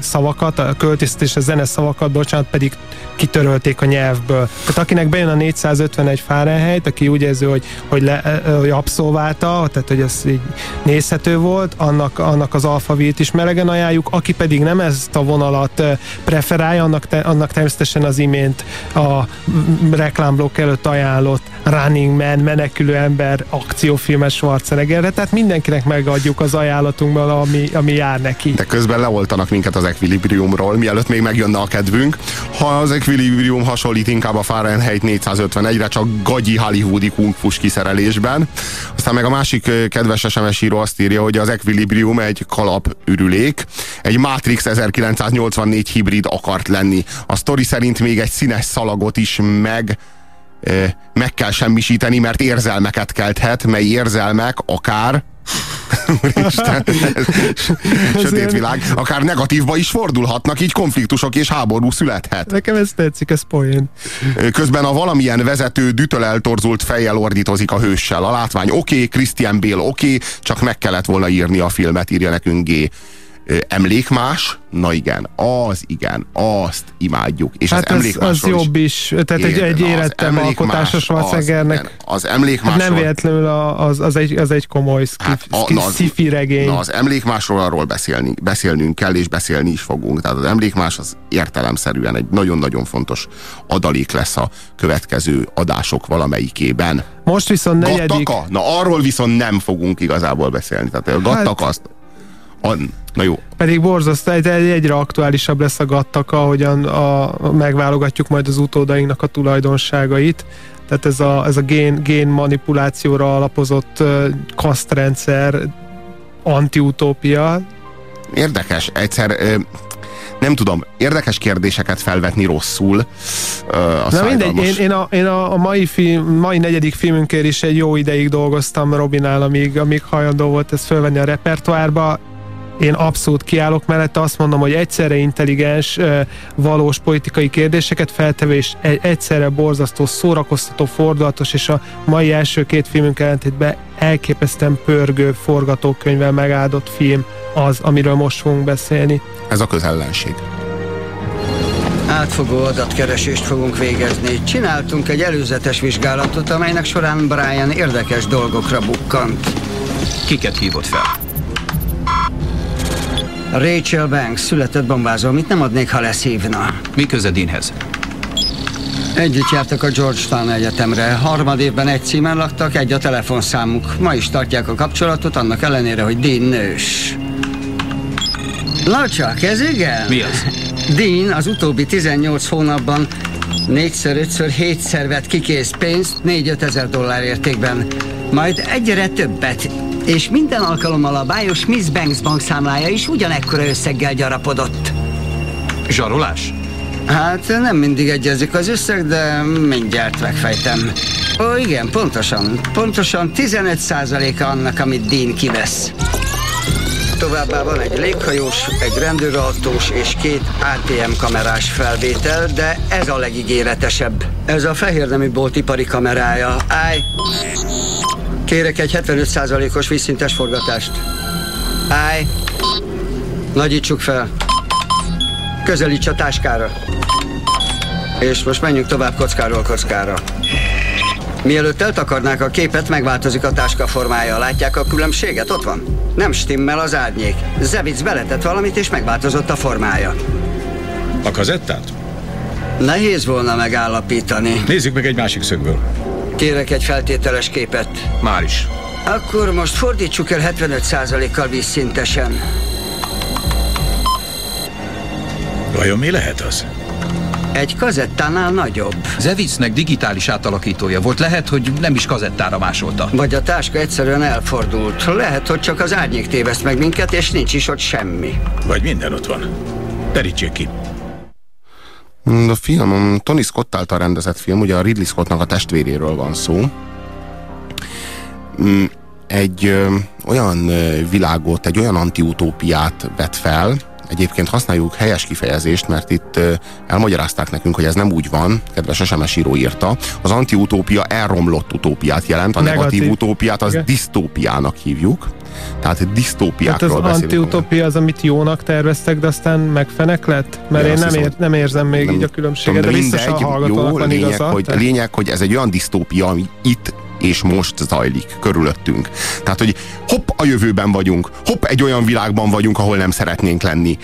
szavakat, a költészet és a zene szavakat, bocsánat, pedig kitörölték a nyelvből. Tehát akinek bejön a 451 Fahrenheit, aki úgy érzi, hogy, hogy, le, hogy abszolválta, tehát hogy ez így nézhető volt, annak, annak az alfavét is melegen ajánljuk, aki pedig nem ezt a vonalat preferálja, annak, te, annak természetesen az imént a m- reklámblokk előtt ajánlott Running Man, menekülő ember akciófilmes Schwarzeneggerre, tehát mindenkinek megadjuk az ajánlatunkban, ami, ami jár neki.
De közben leoltanak minket az Equilibriumról, mielőtt még megjönne a kedvünk. Ha az Equilibrium hasonlít inkább a Fahrenheit 451-re, csak gagyi hollywoodi kungfus kiszerelésben. Aztán meg a másik ö, kedves SMS író azt írja, hogy az Equilibrium egy kalap ürülék, egy Matrix 1984 hibrid akart lenni. A sztori szerint még egy színes szalagot is meg meg kell semmisíteni, mert érzelmeket kelthet, mely érzelmek akár [laughs] Úristen, [laughs] sötét világ, akár negatívba is fordulhatnak, így konfliktusok és háború születhet.
Nekem ez tetszik, ez poén.
Közben a valamilyen vezető dütöl eltorzult fejjel ordítozik a hőssel. A látvány oké, okay, Christian Bale oké, okay, csak meg kellett volna írni a filmet, írja nekünk G. Emlékmás? Na igen, az igen, azt imádjuk. És
hát
az
ez, az jobb is, tehát egy, egy
az
érettebb
emlékmás,
alkotás a
az,
Schwarzeneggernek.
igen, az
Hát
emlékmásról
nem véletlenül az, az, egy, az egy komoly
Hát a,
szki,
na, az,
sci-fi regény.
na, az emlékmásról arról beszélni, beszélnünk kell, és beszélni is fogunk. Tehát az emlékmás az értelemszerűen egy nagyon-nagyon fontos adalék lesz a következő adások valamelyikében.
Most viszont negyedik...
Gattaka? Na arról viszont nem fogunk igazából beszélni. Tehát a Gattaka azt... A, na jó,
Pedig borzasztó, egy, egy, egyre aktuálisabb lesz a gattaka, ahogyan a, megválogatjuk majd az utódainknak a tulajdonságait. Tehát ez a, ez a gén, gén manipulációra alapozott kasztrendszer, antiutópia.
érdekes. Egyszer... Nem tudom, érdekes kérdéseket felvetni rosszul. Ö, a
Na mindegy, én, én, a, én a, a mai, film, mai negyedik filmünkért is egy jó ideig dolgoztam Robinál, amíg, amíg hajlandó volt ezt fölvenni a repertoárba. Én abszolút kiállok mellette, azt mondom, hogy egyszerre intelligens, valós politikai kérdéseket feltevő, és egyszerre borzasztó, szórakoztató, fordulatos, és a mai első két filmünk ellentétben elképesztően pörgő forgatókönyvvel megáldott film az, amiről most fogunk beszélni.
Ez a közellenség.
Átfogó adatkeresést fogunk végezni. Csináltunk egy előzetes vizsgálatot, amelynek során Brian érdekes dolgokra bukkant.
Kiket hívott fel?
Rachel Banks született bombázó, mit nem adnék, ha leszívna.
Mi köze Deanhez?
Együtt jártak a Georgetown Egyetemre. Harmad évben egy címen laktak, egy a telefonszámuk. Ma is tartják a kapcsolatot, annak ellenére, hogy Dean nős. Na csak, ez igen?
Mi az?
Dean az utóbbi 18 hónapban négyszer, ötször, hétszer vett kikész pénzt 4-5 ezer dollár értékben. Majd egyre többet. És minden alkalommal a bájos Miss Banks bankszámlája is ugyanekkora összeggel gyarapodott.
Zsarolás?
Hát nem mindig egyezik az összeg, de mindjárt megfejtem. Ó, igen, pontosan. Pontosan 15%-a annak, amit Dean kivesz. Továbbá van egy léghajós, egy rendőrautós és két ATM kamerás felvétel, de ez a legígéretesebb. Ez a fehérnemű bolt ipari kamerája. Állj! Kérek egy 75%-os vízszintes forgatást. Állj! Nagyítsuk fel. Közelíts a táskára. És most menjünk tovább kockáról kockára. Mielőtt eltakarnák a képet, megváltozik a táska formája. Látják a különbséget? Ott van. Nem stimmel az árnyék. Zevic beletett valamit, és megváltozott a formája.
A kazettát?
Nehéz volna megállapítani.
Nézzük meg egy másik szögből.
Kérek egy feltételes képet.
Már is.
Akkor most fordítsuk el 75%-kal vízszintesen.
Vajon mi lehet az?
Egy kazettánál nagyobb.
Zevicnek digitális átalakítója volt. Lehet, hogy nem is kazettára másolta.
Vagy a táska egyszerűen elfordult. Lehet, hogy csak az árnyék téveszt meg minket, és nincs is ott semmi.
Vagy minden ott van. Terítsék ki.
A film, Tony Scott által rendezett film, ugye a Ridley Scottnak a testvéréről van szó. Mm, egy olyan világot, egy olyan antiutópiát vet fel, Egyébként használjuk helyes kifejezést, mert itt elmagyarázták nekünk, hogy ez nem úgy van, kedves SMS író írta. Az antiutópia elromlott utópiát jelent, a negatív, negatív utópiát az Igen. disztópiának hívjuk. Tehát disztópiákról
hát az antiutópia az, amit jónak terveztek, de aztán megfenek lett? Mert ja, én nem, ér, nem érzem még nem, így a különbséget, de, de biztos a jó,
lényeg,
igazat,
hogy, lényeg, hogy ez egy olyan disztópia, ami itt és most zajlik körülöttünk. Tehát, hogy hopp, a jövőben vagyunk, hopp, egy olyan világban vagyunk, ahol nem szeretnénk lenni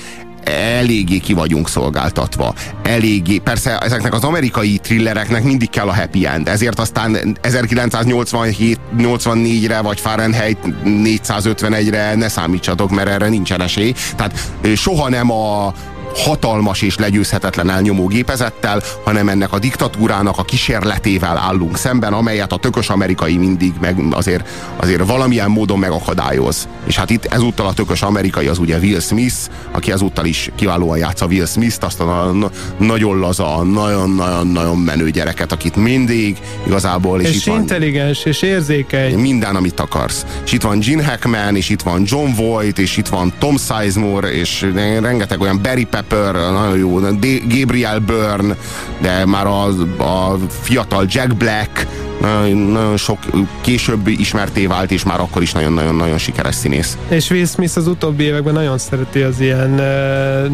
eléggé ki vagyunk szolgáltatva. Eléggé, persze ezeknek az amerikai thrillereknek mindig kell a happy end, ezért aztán 1987-84-re vagy Fahrenheit 451-re ne számítsatok, mert erre nincsen esély. Tehát soha nem a hatalmas és legyőzhetetlen elnyomó gépezettel, hanem ennek a diktatúrának a kísérletével állunk szemben, amelyet a tökös amerikai mindig meg azért, azért valamilyen módon megakadályoz. És hát itt ezúttal a tökös amerikai az ugye Will Smith, aki ezúttal is kiválóan játsza Will Smith-t, azt a nagyon laza, nagyon-nagyon-nagyon menő gyereket, akit mindig igazából...
És, és itt intelligens, van, és érzékeny.
Minden, amit akarsz. És itt van Gene Hackman, és itt van John Voight, és itt van Tom Sizemore, és rengeteg olyan Barry Pepper, nagyon jó, Gabriel Byrne, de már a, a fiatal Jack Black, nagyon, nagyon sok később ismerté vált, és már akkor is nagyon-nagyon-nagyon sikeres színész.
És Will Smith az utóbbi években nagyon szereti az ilyen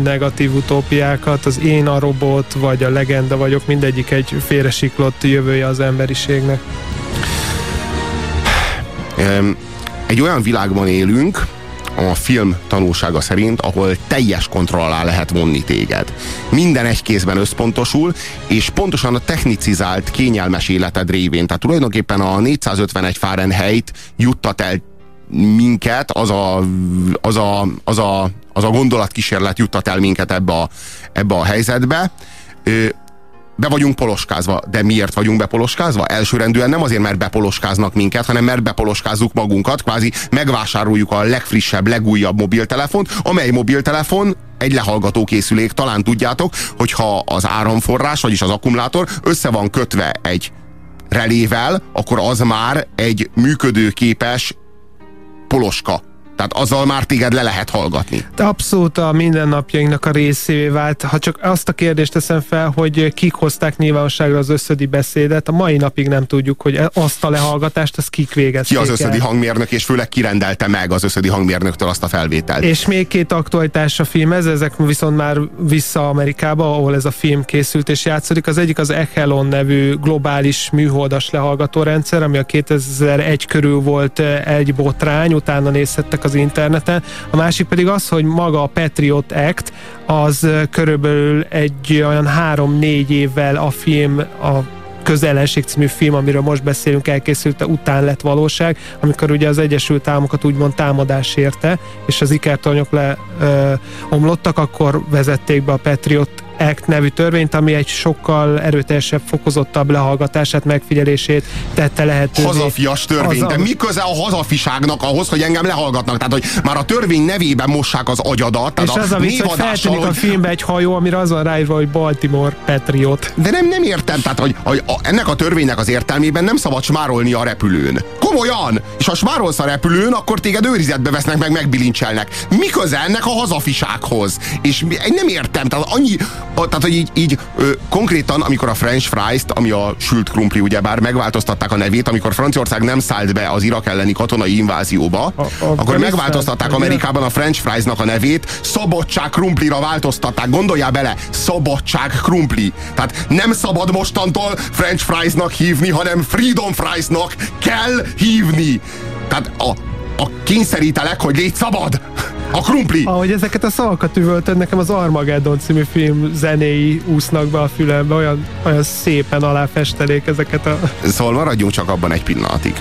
negatív utópiákat, az én a robot, vagy a legenda vagyok, mindegyik egy félresiklott jövője az emberiségnek.
Egy olyan világban élünk, a film tanulsága szerint, ahol teljes kontroll alá lehet vonni téged. Minden egy kézben összpontosul, és pontosan a technicizált, kényelmes életed révén. Tehát tulajdonképpen a 451 Fahrenheit juttat el minket, az a, az a, az a, az a gondolatkísérlet juttat el minket ebbe a, ebbe a helyzetbe be vagyunk poloskázva. De miért vagyunk bepoloskázva? Elsőrendűen nem azért, mert bepoloskáznak minket, hanem mert bepoloskázzuk magunkat, kvázi megvásároljuk a legfrissebb, legújabb mobiltelefont, amely mobiltelefon egy lehallgató készülék. Talán tudjátok, hogyha az áramforrás, vagyis az akkumulátor össze van kötve egy relével, akkor az már egy működőképes poloska Tehát azzal már téged le lehet hallgatni.
De abszolút a mindennapjainknak a részévé vált. Ha csak azt a kérdést teszem fel, hogy kik hozták nyilvánosságra az összödi beszédet, a mai napig nem tudjuk, hogy azt a lehallgatást, azt kik végezték
Ki az összödi
el.
hangmérnök, és főleg kirendelte meg az összödi hangmérnöktől azt a felvételt.
És még két aktualitás a filmhez, ezek viszont már vissza Amerikába, ahol ez a film készült és játszódik. Az egyik az Echelon nevű globális műholdas lehallgató rendszer, ami a 2001 körül volt eh, egy botrány, utána nézhettek az interneten. A másik pedig az, hogy maga a Patriot Act, az körülbelül egy olyan három-négy évvel a film a Közellenség című film, amiről most beszélünk, elkészülte, után lett valóság, amikor ugye az Egyesült Államokat úgymond támadás érte, és az ikertornyok le ö, omlottak, akkor vezették be a Patriot Act nevű törvényt, ami egy sokkal erőteljesebb, fokozottabb lehallgatását, megfigyelését tette lehetővé.
Hazafias törvény.
Az
De
a-
mi köze a hazafiságnak ahhoz, hogy engem lehallgatnak? Tehát, hogy már a törvény nevében mossák az agyadat. Tehát
És az a vicc, hogy feltűnik a filmbe egy hajó, amire azon ráírva, hogy Baltimore Patriot.
De nem, nem értem, tehát hogy, hogy a, ennek a törvénynek az értelmében nem szabad smárolni a repülőn. Komolyan! És ha smárolsz a repülőn, akkor téged őrizetbe vesznek meg, megbilincselnek. Mi köze ennek a hazafisághoz? És nem értem, tehát annyi, a, tehát hogy így, így ö, konkrétan, amikor a French fries-t, ami a sült krumpli, ugyebár megváltoztatták a nevét, amikor Franciaország nem szállt be az Irak elleni katonai invázióba, a, a, akkor megváltoztatták Amerikában a French fries-nak a nevét, szabadság krumplira változtatták. Gondoljál bele, szabadság krumpli. Tehát nem szabad mostantól French fries-nak hívni, hanem Freedom fries-nak kell hívni. Tehát a, a kényszerítelek, hogy légy szabad! A krumpli!
Ahogy ezeket a szavakat üvöltöd, nekem az Armageddon című film zenéi úsznak be a fülembe, olyan, olyan szépen aláfestelék ezeket a...
Szóval maradjunk csak abban egy pillanatig,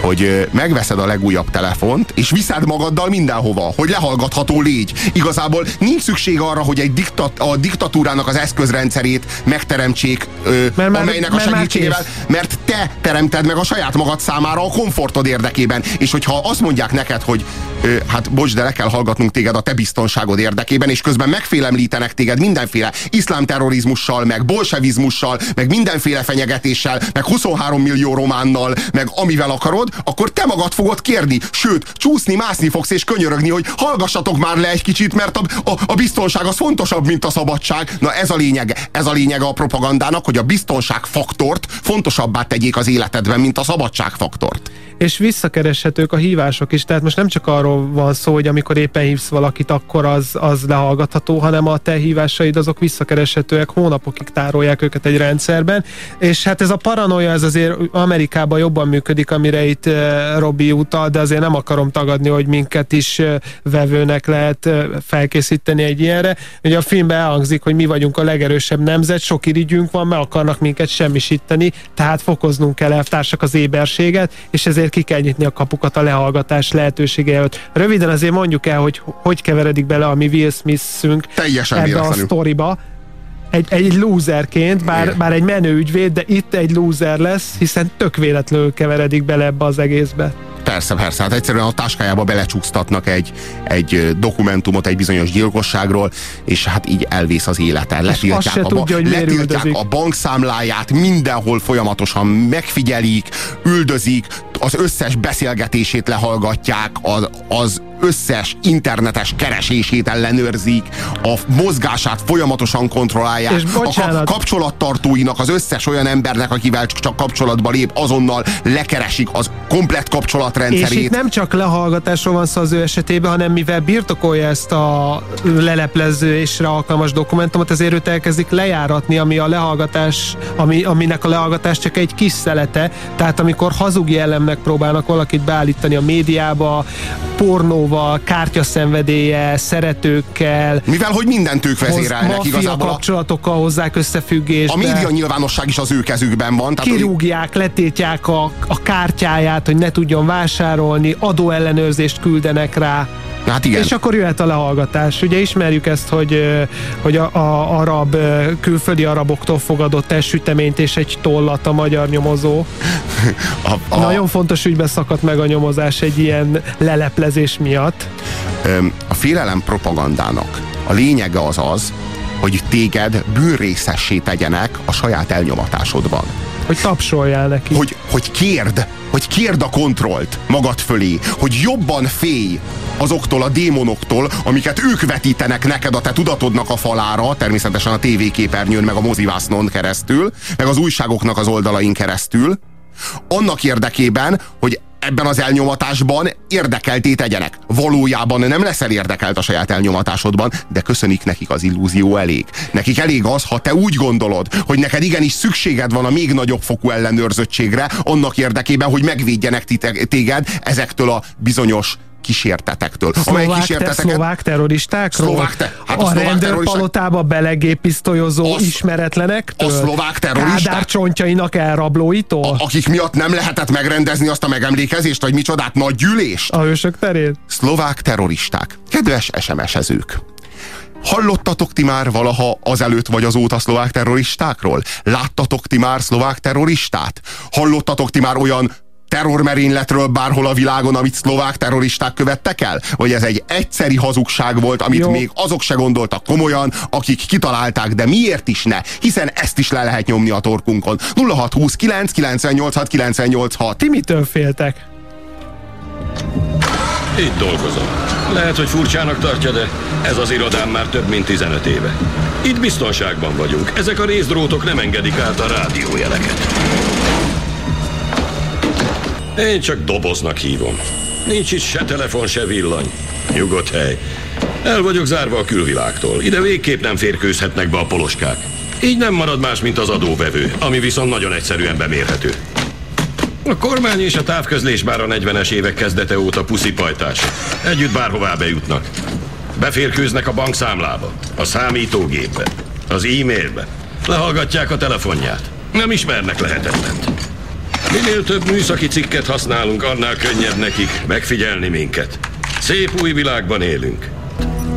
hogy megveszed a legújabb telefont, és viszed magaddal mindenhova, hogy lehallgatható légy. Igazából nincs szükség arra, hogy egy diktat, a diktatúrának az eszközrendszerét megteremtsék, ö,
Mert már-
amelynek a
mert már
segítségével, mert te teremted meg a saját magad számára a komfortod érdekében. És hogyha azt mondják neked, hogy ö, hát bocs, de le kell hallgatnunk téged a te biztonságod érdekében, és közben megfélemlítenek téged mindenféle iszlám terrorizmussal, meg bolsevizmussal, meg mindenféle fenyegetéssel, meg 23 millió románnal, meg amivel akarod, akkor te magad fogod kérni, sőt, csúszni, mászni fogsz és könyörögni, hogy hallgassatok már le egy kicsit, mert a, a, a biztonság az fontosabb, mint a szabadság. Na ez a lényeg, ez a lényeg a propagandának, hogy a biztonság faktort fontosabbá tegyék az életedben, mint a szabadság faktort.
És visszakereshetők a hívások is, tehát most nem csak arról van szó, hogy amikor éppen hívsz valakit, akkor az, az lehallgatható, hanem a te hívásaid azok visszakereshetőek, hónapokig tárolják őket egy rendszerben, és hát ez a paranoia, ez azért Amerikában jobban működik, amire itt eh, Robi utal, de azért nem akarom tagadni, hogy minket is eh, vevőnek lehet eh, felkészíteni egy ilyenre. Ugye a filmben elhangzik, hogy mi vagyunk a legerősebb nemzet, sok irigyünk van, meg akarnak minket semmisíteni, tehát fokoznunk kell elvtársak az éberséget, és ezért ki kell nyitni a kapukat a lehallgatás lehetősége előtt. Röviden azért mondjuk el, hogy hogy keveredik bele a mi Will
Teljesen
ebbe a sztoriba. Egy, egy loserként, bár, bár egy menő ügyvéd, de itt egy loser lesz, hiszen tök véletlenül keveredik bele ebbe az egészbe.
Persze, persze, hát egyszerűen a táskájába belecsúsztatnak egy, egy dokumentumot egy bizonyos gyilkosságról, és hát így elvész az élete. Letiltják, a,
tudja, hogy
letiltják a bankszámláját, mindenhol folyamatosan megfigyelik, üldözik, az összes beszélgetését lehallgatják, az, az összes internetes keresését ellenőrzik, a mozgását folyamatosan kontrollálják,
És
a
bocsánat.
kapcsolattartóinak, az összes olyan embernek, akivel csak kapcsolatba lép, azonnal lekeresik az komplet
És
kapcsolatrendszerét.
itt nem csak lehallgatásról van szó az ő esetében, hanem mivel birtokolja ezt a leleplezésre alkalmas dokumentumot, ezért őt elkezdik lejáratni, ami a lehallgatás, ami, aminek a lehallgatás csak egy kis szelete. Tehát amikor hazug jellemnek próbálnak valakit beállítani a médiába, pornóval, kártyaszenvedélye, szeretőkkel,
Mivel, hogy mindent ők vezérelnek igazából. A,
kapcsolatokkal hozzák összefüggésbe.
a média nyilvánosság is az ő kezükben van. Tehát,
kirúgják, letiltják a, a kártyáját, hogy ne tudjon vásárolni, adóellenőrzést küldenek rá.
Hát igen.
És akkor jöhet a lehallgatás. Ugye ismerjük ezt, hogy, hogy a, a arab, külföldi araboktól fogadott el süteményt és egy tollat a magyar nyomozó. [laughs]
a, a,
Nagyon fontos ügybe szakadt meg a nyomozás egy ilyen leleplezés miatt.
a félelem propagandának a lényege az az, hogy téged bűnrészessé tegyenek a saját elnyomatásodban.
Hogy tapsoljál neki.
Hogy, hogy kérd, hogy kérd a kontrollt magad fölé, hogy jobban félj azoktól a démonoktól, amiket ők vetítenek neked a te tudatodnak a falára, természetesen a tévéképernyőn, meg a mozivásznon keresztül, meg az újságoknak az oldalain keresztül, annak érdekében, hogy ebben az elnyomatásban érdekelté tegyenek. Valójában nem leszel érdekelt a saját elnyomatásodban, de köszönik nekik az illúzió elég. Nekik elég az, ha te úgy gondolod, hogy neked igenis szükséged van a még nagyobb fokú ellenőrzöttségre, annak érdekében, hogy megvédjenek téged ezektől a bizonyos kísértetektől.
Szlovák, kísérteteket... te, szlovák terroristákról?
Szlovák te,
hát a, a rendőrpalotába belegépisztolyozó
a,
ismeretlenektől?
A szlovák terroristák?
Kádár csontjainak elrablóitól?
A, akik miatt nem lehetett megrendezni azt a megemlékezést, vagy micsodát, nagy gyűlést?
A hősök terén?
Szlovák terroristák. Kedves SMS-ezők! Hallottatok ti már valaha azelőtt vagy azóta szlovák terroristákról? Láttatok ti már szlovák terroristát? Hallottatok ti már olyan terrormerényletről bárhol a világon, amit szlovák terroristák követtek el? Vagy ez egy egyszeri hazugság volt, amit Jó. még azok se gondoltak komolyan, akik kitalálták, de miért is ne? Hiszen ezt is le lehet nyomni a torkunkon. 0629 986 986.
Ti mitől féltek?
Itt dolgozom. Lehet, hogy furcsának tartja, de ez az irodám már több mint 15 éve. Itt biztonságban vagyunk. Ezek a részdrótok nem engedik át a rádiójeleket. Én csak doboznak hívom. Nincs itt se telefon, se villany. Nyugodt hely. El vagyok zárva a külvilágtól. Ide végképp nem férkőzhetnek be a poloskák. Így nem marad más, mint az adóvevő, ami viszont nagyon egyszerűen bemérhető. A kormány és a távközlés már a 40-es évek kezdete óta puszipajtás. Együtt bárhová bejutnak. Beférkőznek a bankszámlába, a számítógépbe, az e-mailbe. Lehallgatják a telefonját. Nem ismernek lehetetlent. Minél több műszaki cikket használunk, annál könnyebb nekik megfigyelni minket. Szép új világban élünk.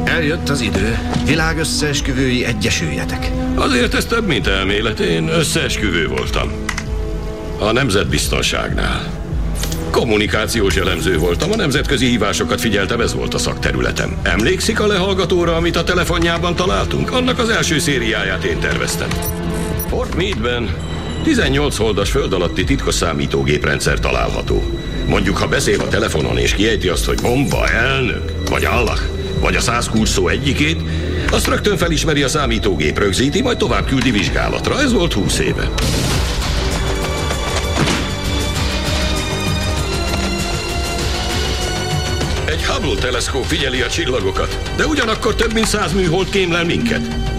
Eljött az idő. Világ összeesküvői egyesüljetek.
Azért ez több, mint elmélet. Én összeesküvő voltam. A nemzetbiztonságnál. Kommunikációs elemző voltam, a nemzetközi hívásokat figyeltem, ez volt a szakterületem. Emlékszik a lehallgatóra, amit a telefonjában találtunk? Annak az első szériáját én terveztem. Fort Meade-ben 18 holdas föld alatti titkos számítógéprendszer található. Mondjuk, ha beszél a telefonon és kiejti azt, hogy bomba, elnök, vagy Allah, vagy a száz kulcs szó egyikét, azt rögtön felismeri a számítógép, rögzíti, majd tovább küldi vizsgálatra. Ez volt 20 éve. Egy Hubble teleszkóp figyeli a csillagokat, de ugyanakkor több mint száz műhold kémlel minket.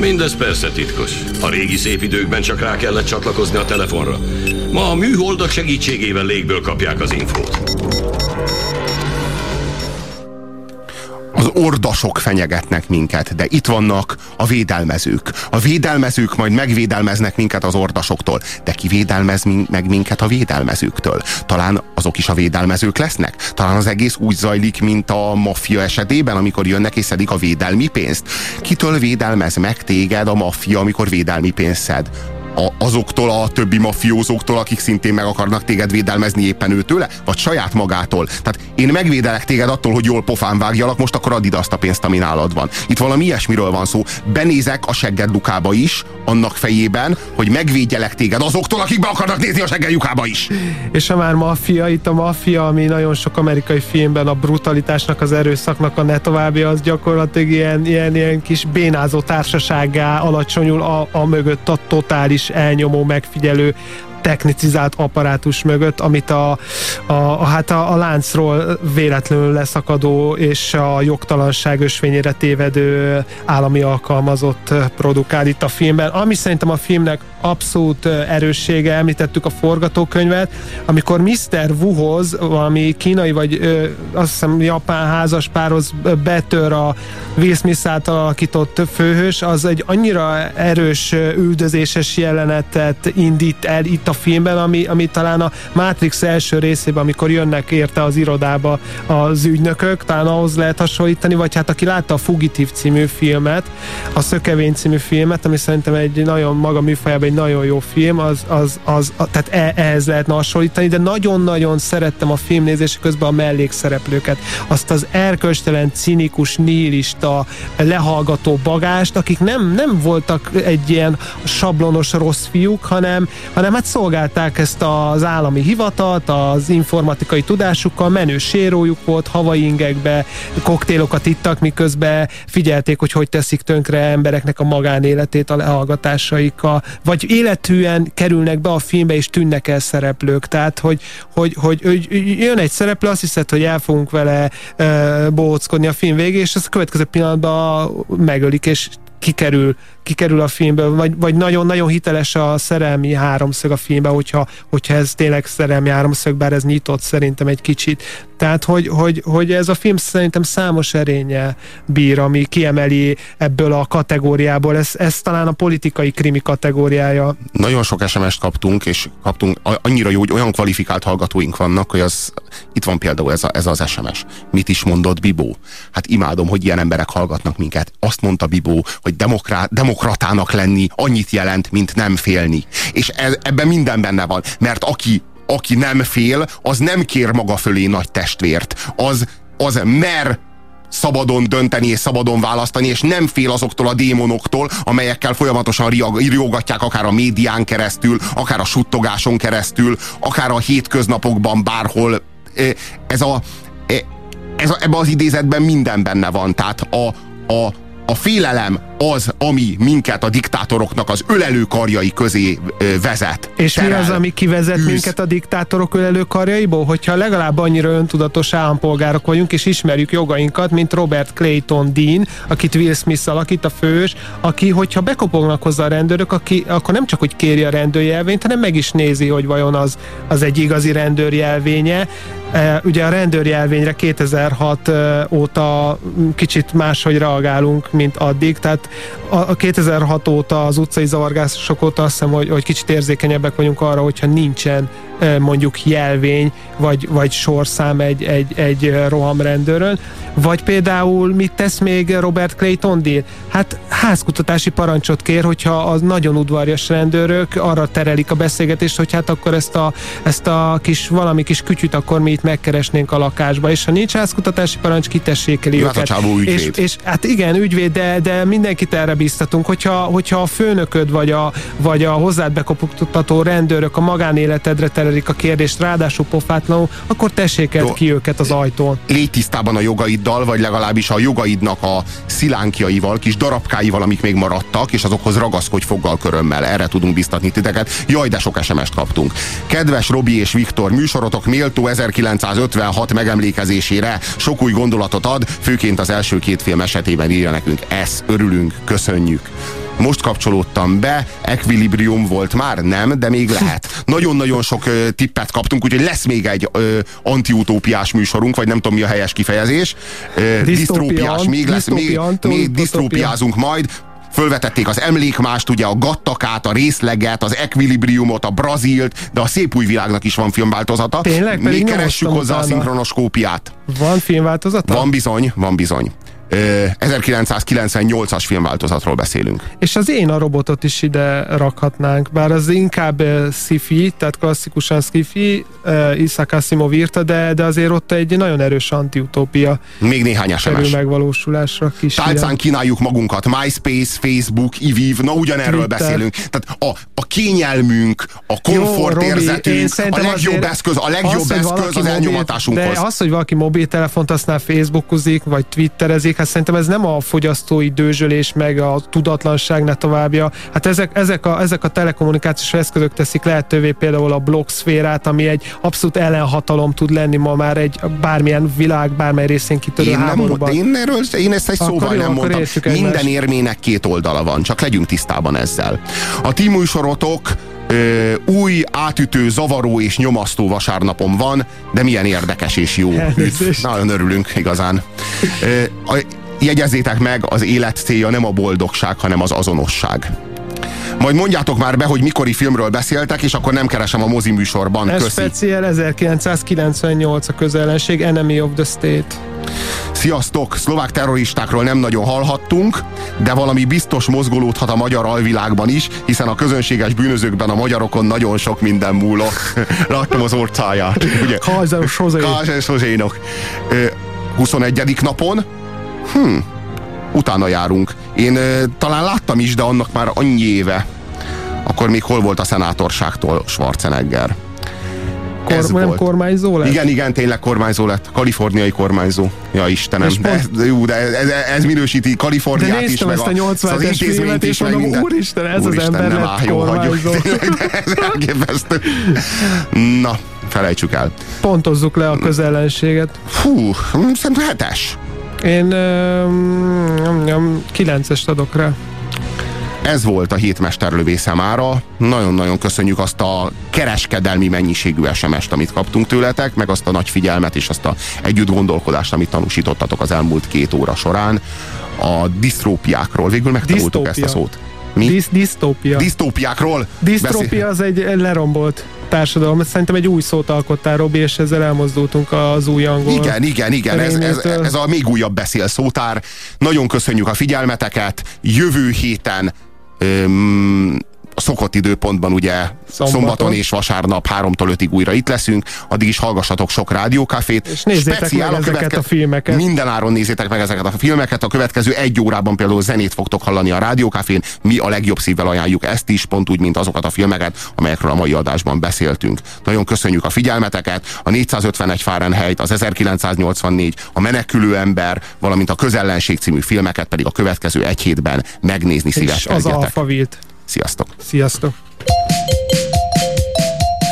Mindez persze titkos. A régi szép időkben csak rá kellett csatlakozni a telefonra. Ma a műholdak segítségével légből kapják az infót.
Ordasok fenyegetnek minket, de itt vannak a védelmezők. A védelmezők majd megvédelmeznek minket az ordasoktól, de ki védelmez meg minket a védelmezőktől? Talán azok is a védelmezők lesznek? Talán az egész úgy zajlik, mint a maffia esetében, amikor jönnek és szedik a védelmi pénzt? Kitől védelmez meg téged a maffia, amikor védelmi pénzt szed? A, azoktól a többi mafiózóktól, akik szintén meg akarnak téged védelmezni éppen őtőle, vagy saját magától. Tehát én megvédelek téged attól, hogy jól pofán vágjalak, most akkor add ide azt a pénzt, ami nálad van. Itt valami ilyesmiről van szó. Benézek a segged lukába is, annak fejében, hogy megvédjelek téged azoktól, akik be akarnak nézni a segged lyukába is.
És ha már maffia, itt a maffia, ami nagyon sok amerikai filmben a brutalitásnak, az erőszaknak a ne további, az gyakorlatilag ilyen, ilyen, ilyen kis bénázó társasággá alacsonyul a, a mögött a totális elnyomó, megfigyelő technicizált apparátus mögött, amit a, a, a, hát a, a láncról véletlenül leszakadó és a jogtalanság ösvényére tévedő állami alkalmazott produkál itt a filmben, ami szerintem a filmnek abszolút erőssége, említettük a forgatókönyvet, amikor Mr. Wuhoz, valami kínai vagy ö, azt hiszem japán házas párhoz betör a Will Smith által alakított főhős, az egy annyira erős üldözéses jelenetet indít el itt a filmben, ami, ami talán a Matrix első részében, amikor jönnek érte az irodába az ügynökök, talán ahhoz lehet hasonlítani, vagy hát aki látta a Fugitív című filmet, a Szökevény című filmet, ami szerintem egy nagyon maga műfajában egy nagyon jó film, az, az, az tehát e, ehhez lehetne hasonlítani, de nagyon-nagyon szerettem a filmnézés közben a mellékszereplőket. Azt az erkölcstelen, cinikus, nihilista, lehallgató bagást, akik nem, nem voltak egy ilyen sablonos rossz fiúk, hanem, hanem hát szolgálták ezt az állami hivatat, az informatikai tudásukkal, menő sérójuk volt, havai ingekbe, koktélokat ittak, miközben figyelték, hogy hogy teszik tönkre embereknek a magánéletét a lehallgatásaikkal, vagy életűen kerülnek be a filmbe és tűnnek el szereplők. Tehát, hogy, hogy, hogy, hogy jön egy szereplő, azt hiszed, hogy el fogunk vele uh, bóckodni a film végén, és az a következő pillanatban megölik, és kikerül, kikerül a filmből, vagy, vagy nagyon-nagyon hiteles a szerelmi háromszög a filmben, hogyha, hogyha ez tényleg szerelmi háromszög, bár ez nyitott szerintem egy kicsit. Tehát, hogy, hogy, hogy ez a film szerintem számos erénye bír, ami kiemeli ebből a kategóriából. Ez, ez talán a politikai krimi kategóriája.
Nagyon sok SMS-t kaptunk, és kaptunk annyira jó, hogy olyan kvalifikált hallgatóink vannak, hogy az, itt van például ez, a, ez az SMS. Mit is mondott Bibó? Hát imádom, hogy ilyen emberek hallgatnak minket. Azt mondta Bibó, hogy demokrát, demokratának lenni annyit jelent, mint nem félni. És ez, ebben minden benne van. Mert aki aki nem fél, az nem kér maga fölé nagy testvért. Az, az mer szabadon dönteni és szabadon választani, és nem fél azoktól a démonoktól, amelyekkel folyamatosan riogatják akár a médián keresztül, akár a suttogáson keresztül, akár a hétköznapokban bárhol. Ez a, ez a, ebben az idézetben minden benne van. Tehát a, a, a félelem az, ami minket a diktátoroknak az ölelő karjai közé vezet.
És terel, mi az, ami kivezet űz. minket a diktátorok ölelő karjaiból? Hogyha legalább annyira öntudatos állampolgárok vagyunk, és ismerjük jogainkat, mint Robert Clayton Dean, akit Will Smith alakít, a fős, aki, hogyha bekopognak hozzá a rendőrök, aki, akkor nem csak, hogy kéri a rendőrjelvényt, hanem meg is nézi, hogy vajon az, az egy igazi rendőrjelvénye. Ugye a rendőrjelvényre 2006 óta kicsit máshogy reagálunk, mint addig, tehát a 2006 óta, az utcai zavargások óta azt hiszem, hogy, hogy kicsit érzékenyebbek vagyunk arra, hogyha nincsen mondjuk jelvény, vagy, vagy sorszám egy, egy, egy rohamrendőrön, vagy például mit tesz még Robert Clayton Deal? Hát házkutatási parancsot kér, hogyha az nagyon udvarjas rendőrök arra terelik a beszélgetést, hogy hát akkor ezt a, ezt a kis valami kis kütyüt akkor mi itt megkeresnénk a lakásba, és ha nincs házkutatási parancs, kitessékeli
hát őket. A
és, és, hát igen, ügyvéd, de, de mindenkit erre biztatunk, hogyha, hogyha a főnököd vagy a, vagy a hozzád bekopogtató rendőrök a magánéletedre terelik a kérdést, ráadásul pofátlanul, akkor tessék el ki őket az ajtón.
Légy tisztában a jogaiddal, vagy legalábbis a jogaidnak a szilánkjaival, kis darabkáival, amik még maradtak, és azokhoz ragaszkodj foggal körömmel. Erre tudunk biztatni titeket. Jaj, de sok SMS-t kaptunk. Kedves Robi és Viktor, műsorotok méltó 1956 megemlékezésére sok új gondolatot ad, főként az első két film esetében írja nekünk. Ez örülünk, köszönjük. Most kapcsolódtam be, Equilibrium volt már? Nem, de még lehet. [laughs] Nagyon-nagyon sok ö, tippet kaptunk, úgyhogy lesz még egy ö, antiutópiás műsorunk, vagy nem tudom mi a helyes kifejezés. Ö, disztrópiás, még lesz, még, még disztrópiázunk majd fölvetették az emlékmást, ugye a gattakát, a részleget, az ekvilibriumot, a brazilt, de a szép új világnak is van filmváltozata.
Tényleg?
Még keressük hozzá utána. a szinkronoskópiát.
Van filmváltozata?
Van bizony, van bizony. 1998-as filmváltozatról beszélünk.
És az én a robotot is ide rakhatnánk, bár az inkább sci-fi, tehát klasszikusan sci-fi, Isaac Asimov írta, de, de azért ott egy nagyon erős antiutópia.
Még néhány SMS.
megvalósulásra kis.
Tálcán kínáljuk magunkat, MySpace, Facebook, Iviv, na ugyanerről Twitter. beszélünk. Tehát a, a kényelmünk, a komfortérzetünk, a legjobb eszköz, a legjobb az, eszköz az elnyomatásunkhoz.
De az, hogy valaki mobiltelefont használ, Facebookozik, vagy Twitterezik, hát szerintem ez nem a fogyasztói dőzsölés, meg a tudatlanság ne továbbja. Hát ezek, ezek, a, ezek a telekommunikációs eszközök teszik lehetővé például a blogszférát, ami egy abszolút ellenhatalom tud lenni ma már egy bármilyen világ, bármely részén kitörő
én
háborúban.
Nem, én, erről, én ezt egy szóval jó, nem mondtam. Minden érmének két oldala van, csak legyünk tisztában ezzel. A ti műsorotok ö, új, átütő, zavaró és nyomasztó vasárnapom van, de milyen érdekes és jó. Nagyon örülünk igazán. Ö, a, jegyezzétek meg, az élet célja nem a boldogság, hanem az azonosság. Majd mondjátok már be, hogy mikori filmről beszéltek, és akkor nem keresem a mozi műsorban.
Ez
Köszi.
speciál 1998 a közellenség Enemy of the State.
Sziasztok! Szlovák terroristákról nem nagyon hallhattunk, de valami biztos mozgolódhat a magyar alvilágban is, hiszen a közönséges bűnözőkben a magyarokon nagyon sok minden múlott. [laughs] Láttam az orcáját.
Kaiser
Sozénok. Ö, 21. napon? Hm, utána járunk. Én talán láttam is, de annak már annyi éve. Akkor még hol volt a szenátorságtól Schwarzenegger?
Kor, nem kormányzó lett?
Igen, igen, tényleg kormányzó lett. Kaliforniai kormányzó. Ja Istenem.
És
De,
pont-
ez, jó, de ez, ez minősíti
De
Kaliforniát is,
néztem
meg
ezt a
az
80-es filmet,
intézményt
és
is, meg
mondom,
minden.
úristen, ez az
Úristen,
ember
nem
lett
áll, jó, hagyjuk.
kormányzó.
De [laughs] ez elképesztő. Na, felejtsük el.
Pontozzuk le a közellenséget.
Fú, szerintem hetes.
Én um, 9-est adok rá.
Ez volt a hétmesterlövésze mára. Nagyon-nagyon köszönjük azt a kereskedelmi mennyiségű SMS-t, amit kaptunk tőletek, meg azt a nagy figyelmet és azt a együtt gondolkodást, amit tanúsítottatok az elmúlt két óra során. A disztrópiákról. Végül megtanultuk ezt a
Disztópia.
szót. Mi?
Disz, disztópia.
Disztópiákról?
Disztrópia az egy lerombolt társadalom. Szerintem egy új szót alkottál, Robi, és ezzel elmozdultunk az új angol.
Igen, igen, igen, ez, ez, ez a még újabb beszél szótár. Nagyon köszönjük a figyelmeteket. Jövő héten öm, szokott időpontban ugye szombaton, szombaton és vasárnap 3-tól 5-ig újra itt leszünk, addig is hallgassatok sok rádiókafét.
És nézzétek meg ezeket a filmeket.
Minden áron nézzétek meg ezeket a filmeket. A következő egy órában például zenét fogtok hallani a rádiókafén. Mi a legjobb szívvel ajánljuk ezt is, pont úgy, mint azokat a filmeket, amelyekről a mai adásban beszéltünk. Nagyon köszönjük a figyelmeteket. A 451 Fahrenheit, az 1984, a Menekülő ember, valamint a Közellenség című filmeket pedig a következő egy hétben megnézni
És az
szíveskedjetek.
alfavilt.
Sziasztok!
Sziasztok!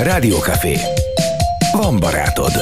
Rádiókafé. Van barátod.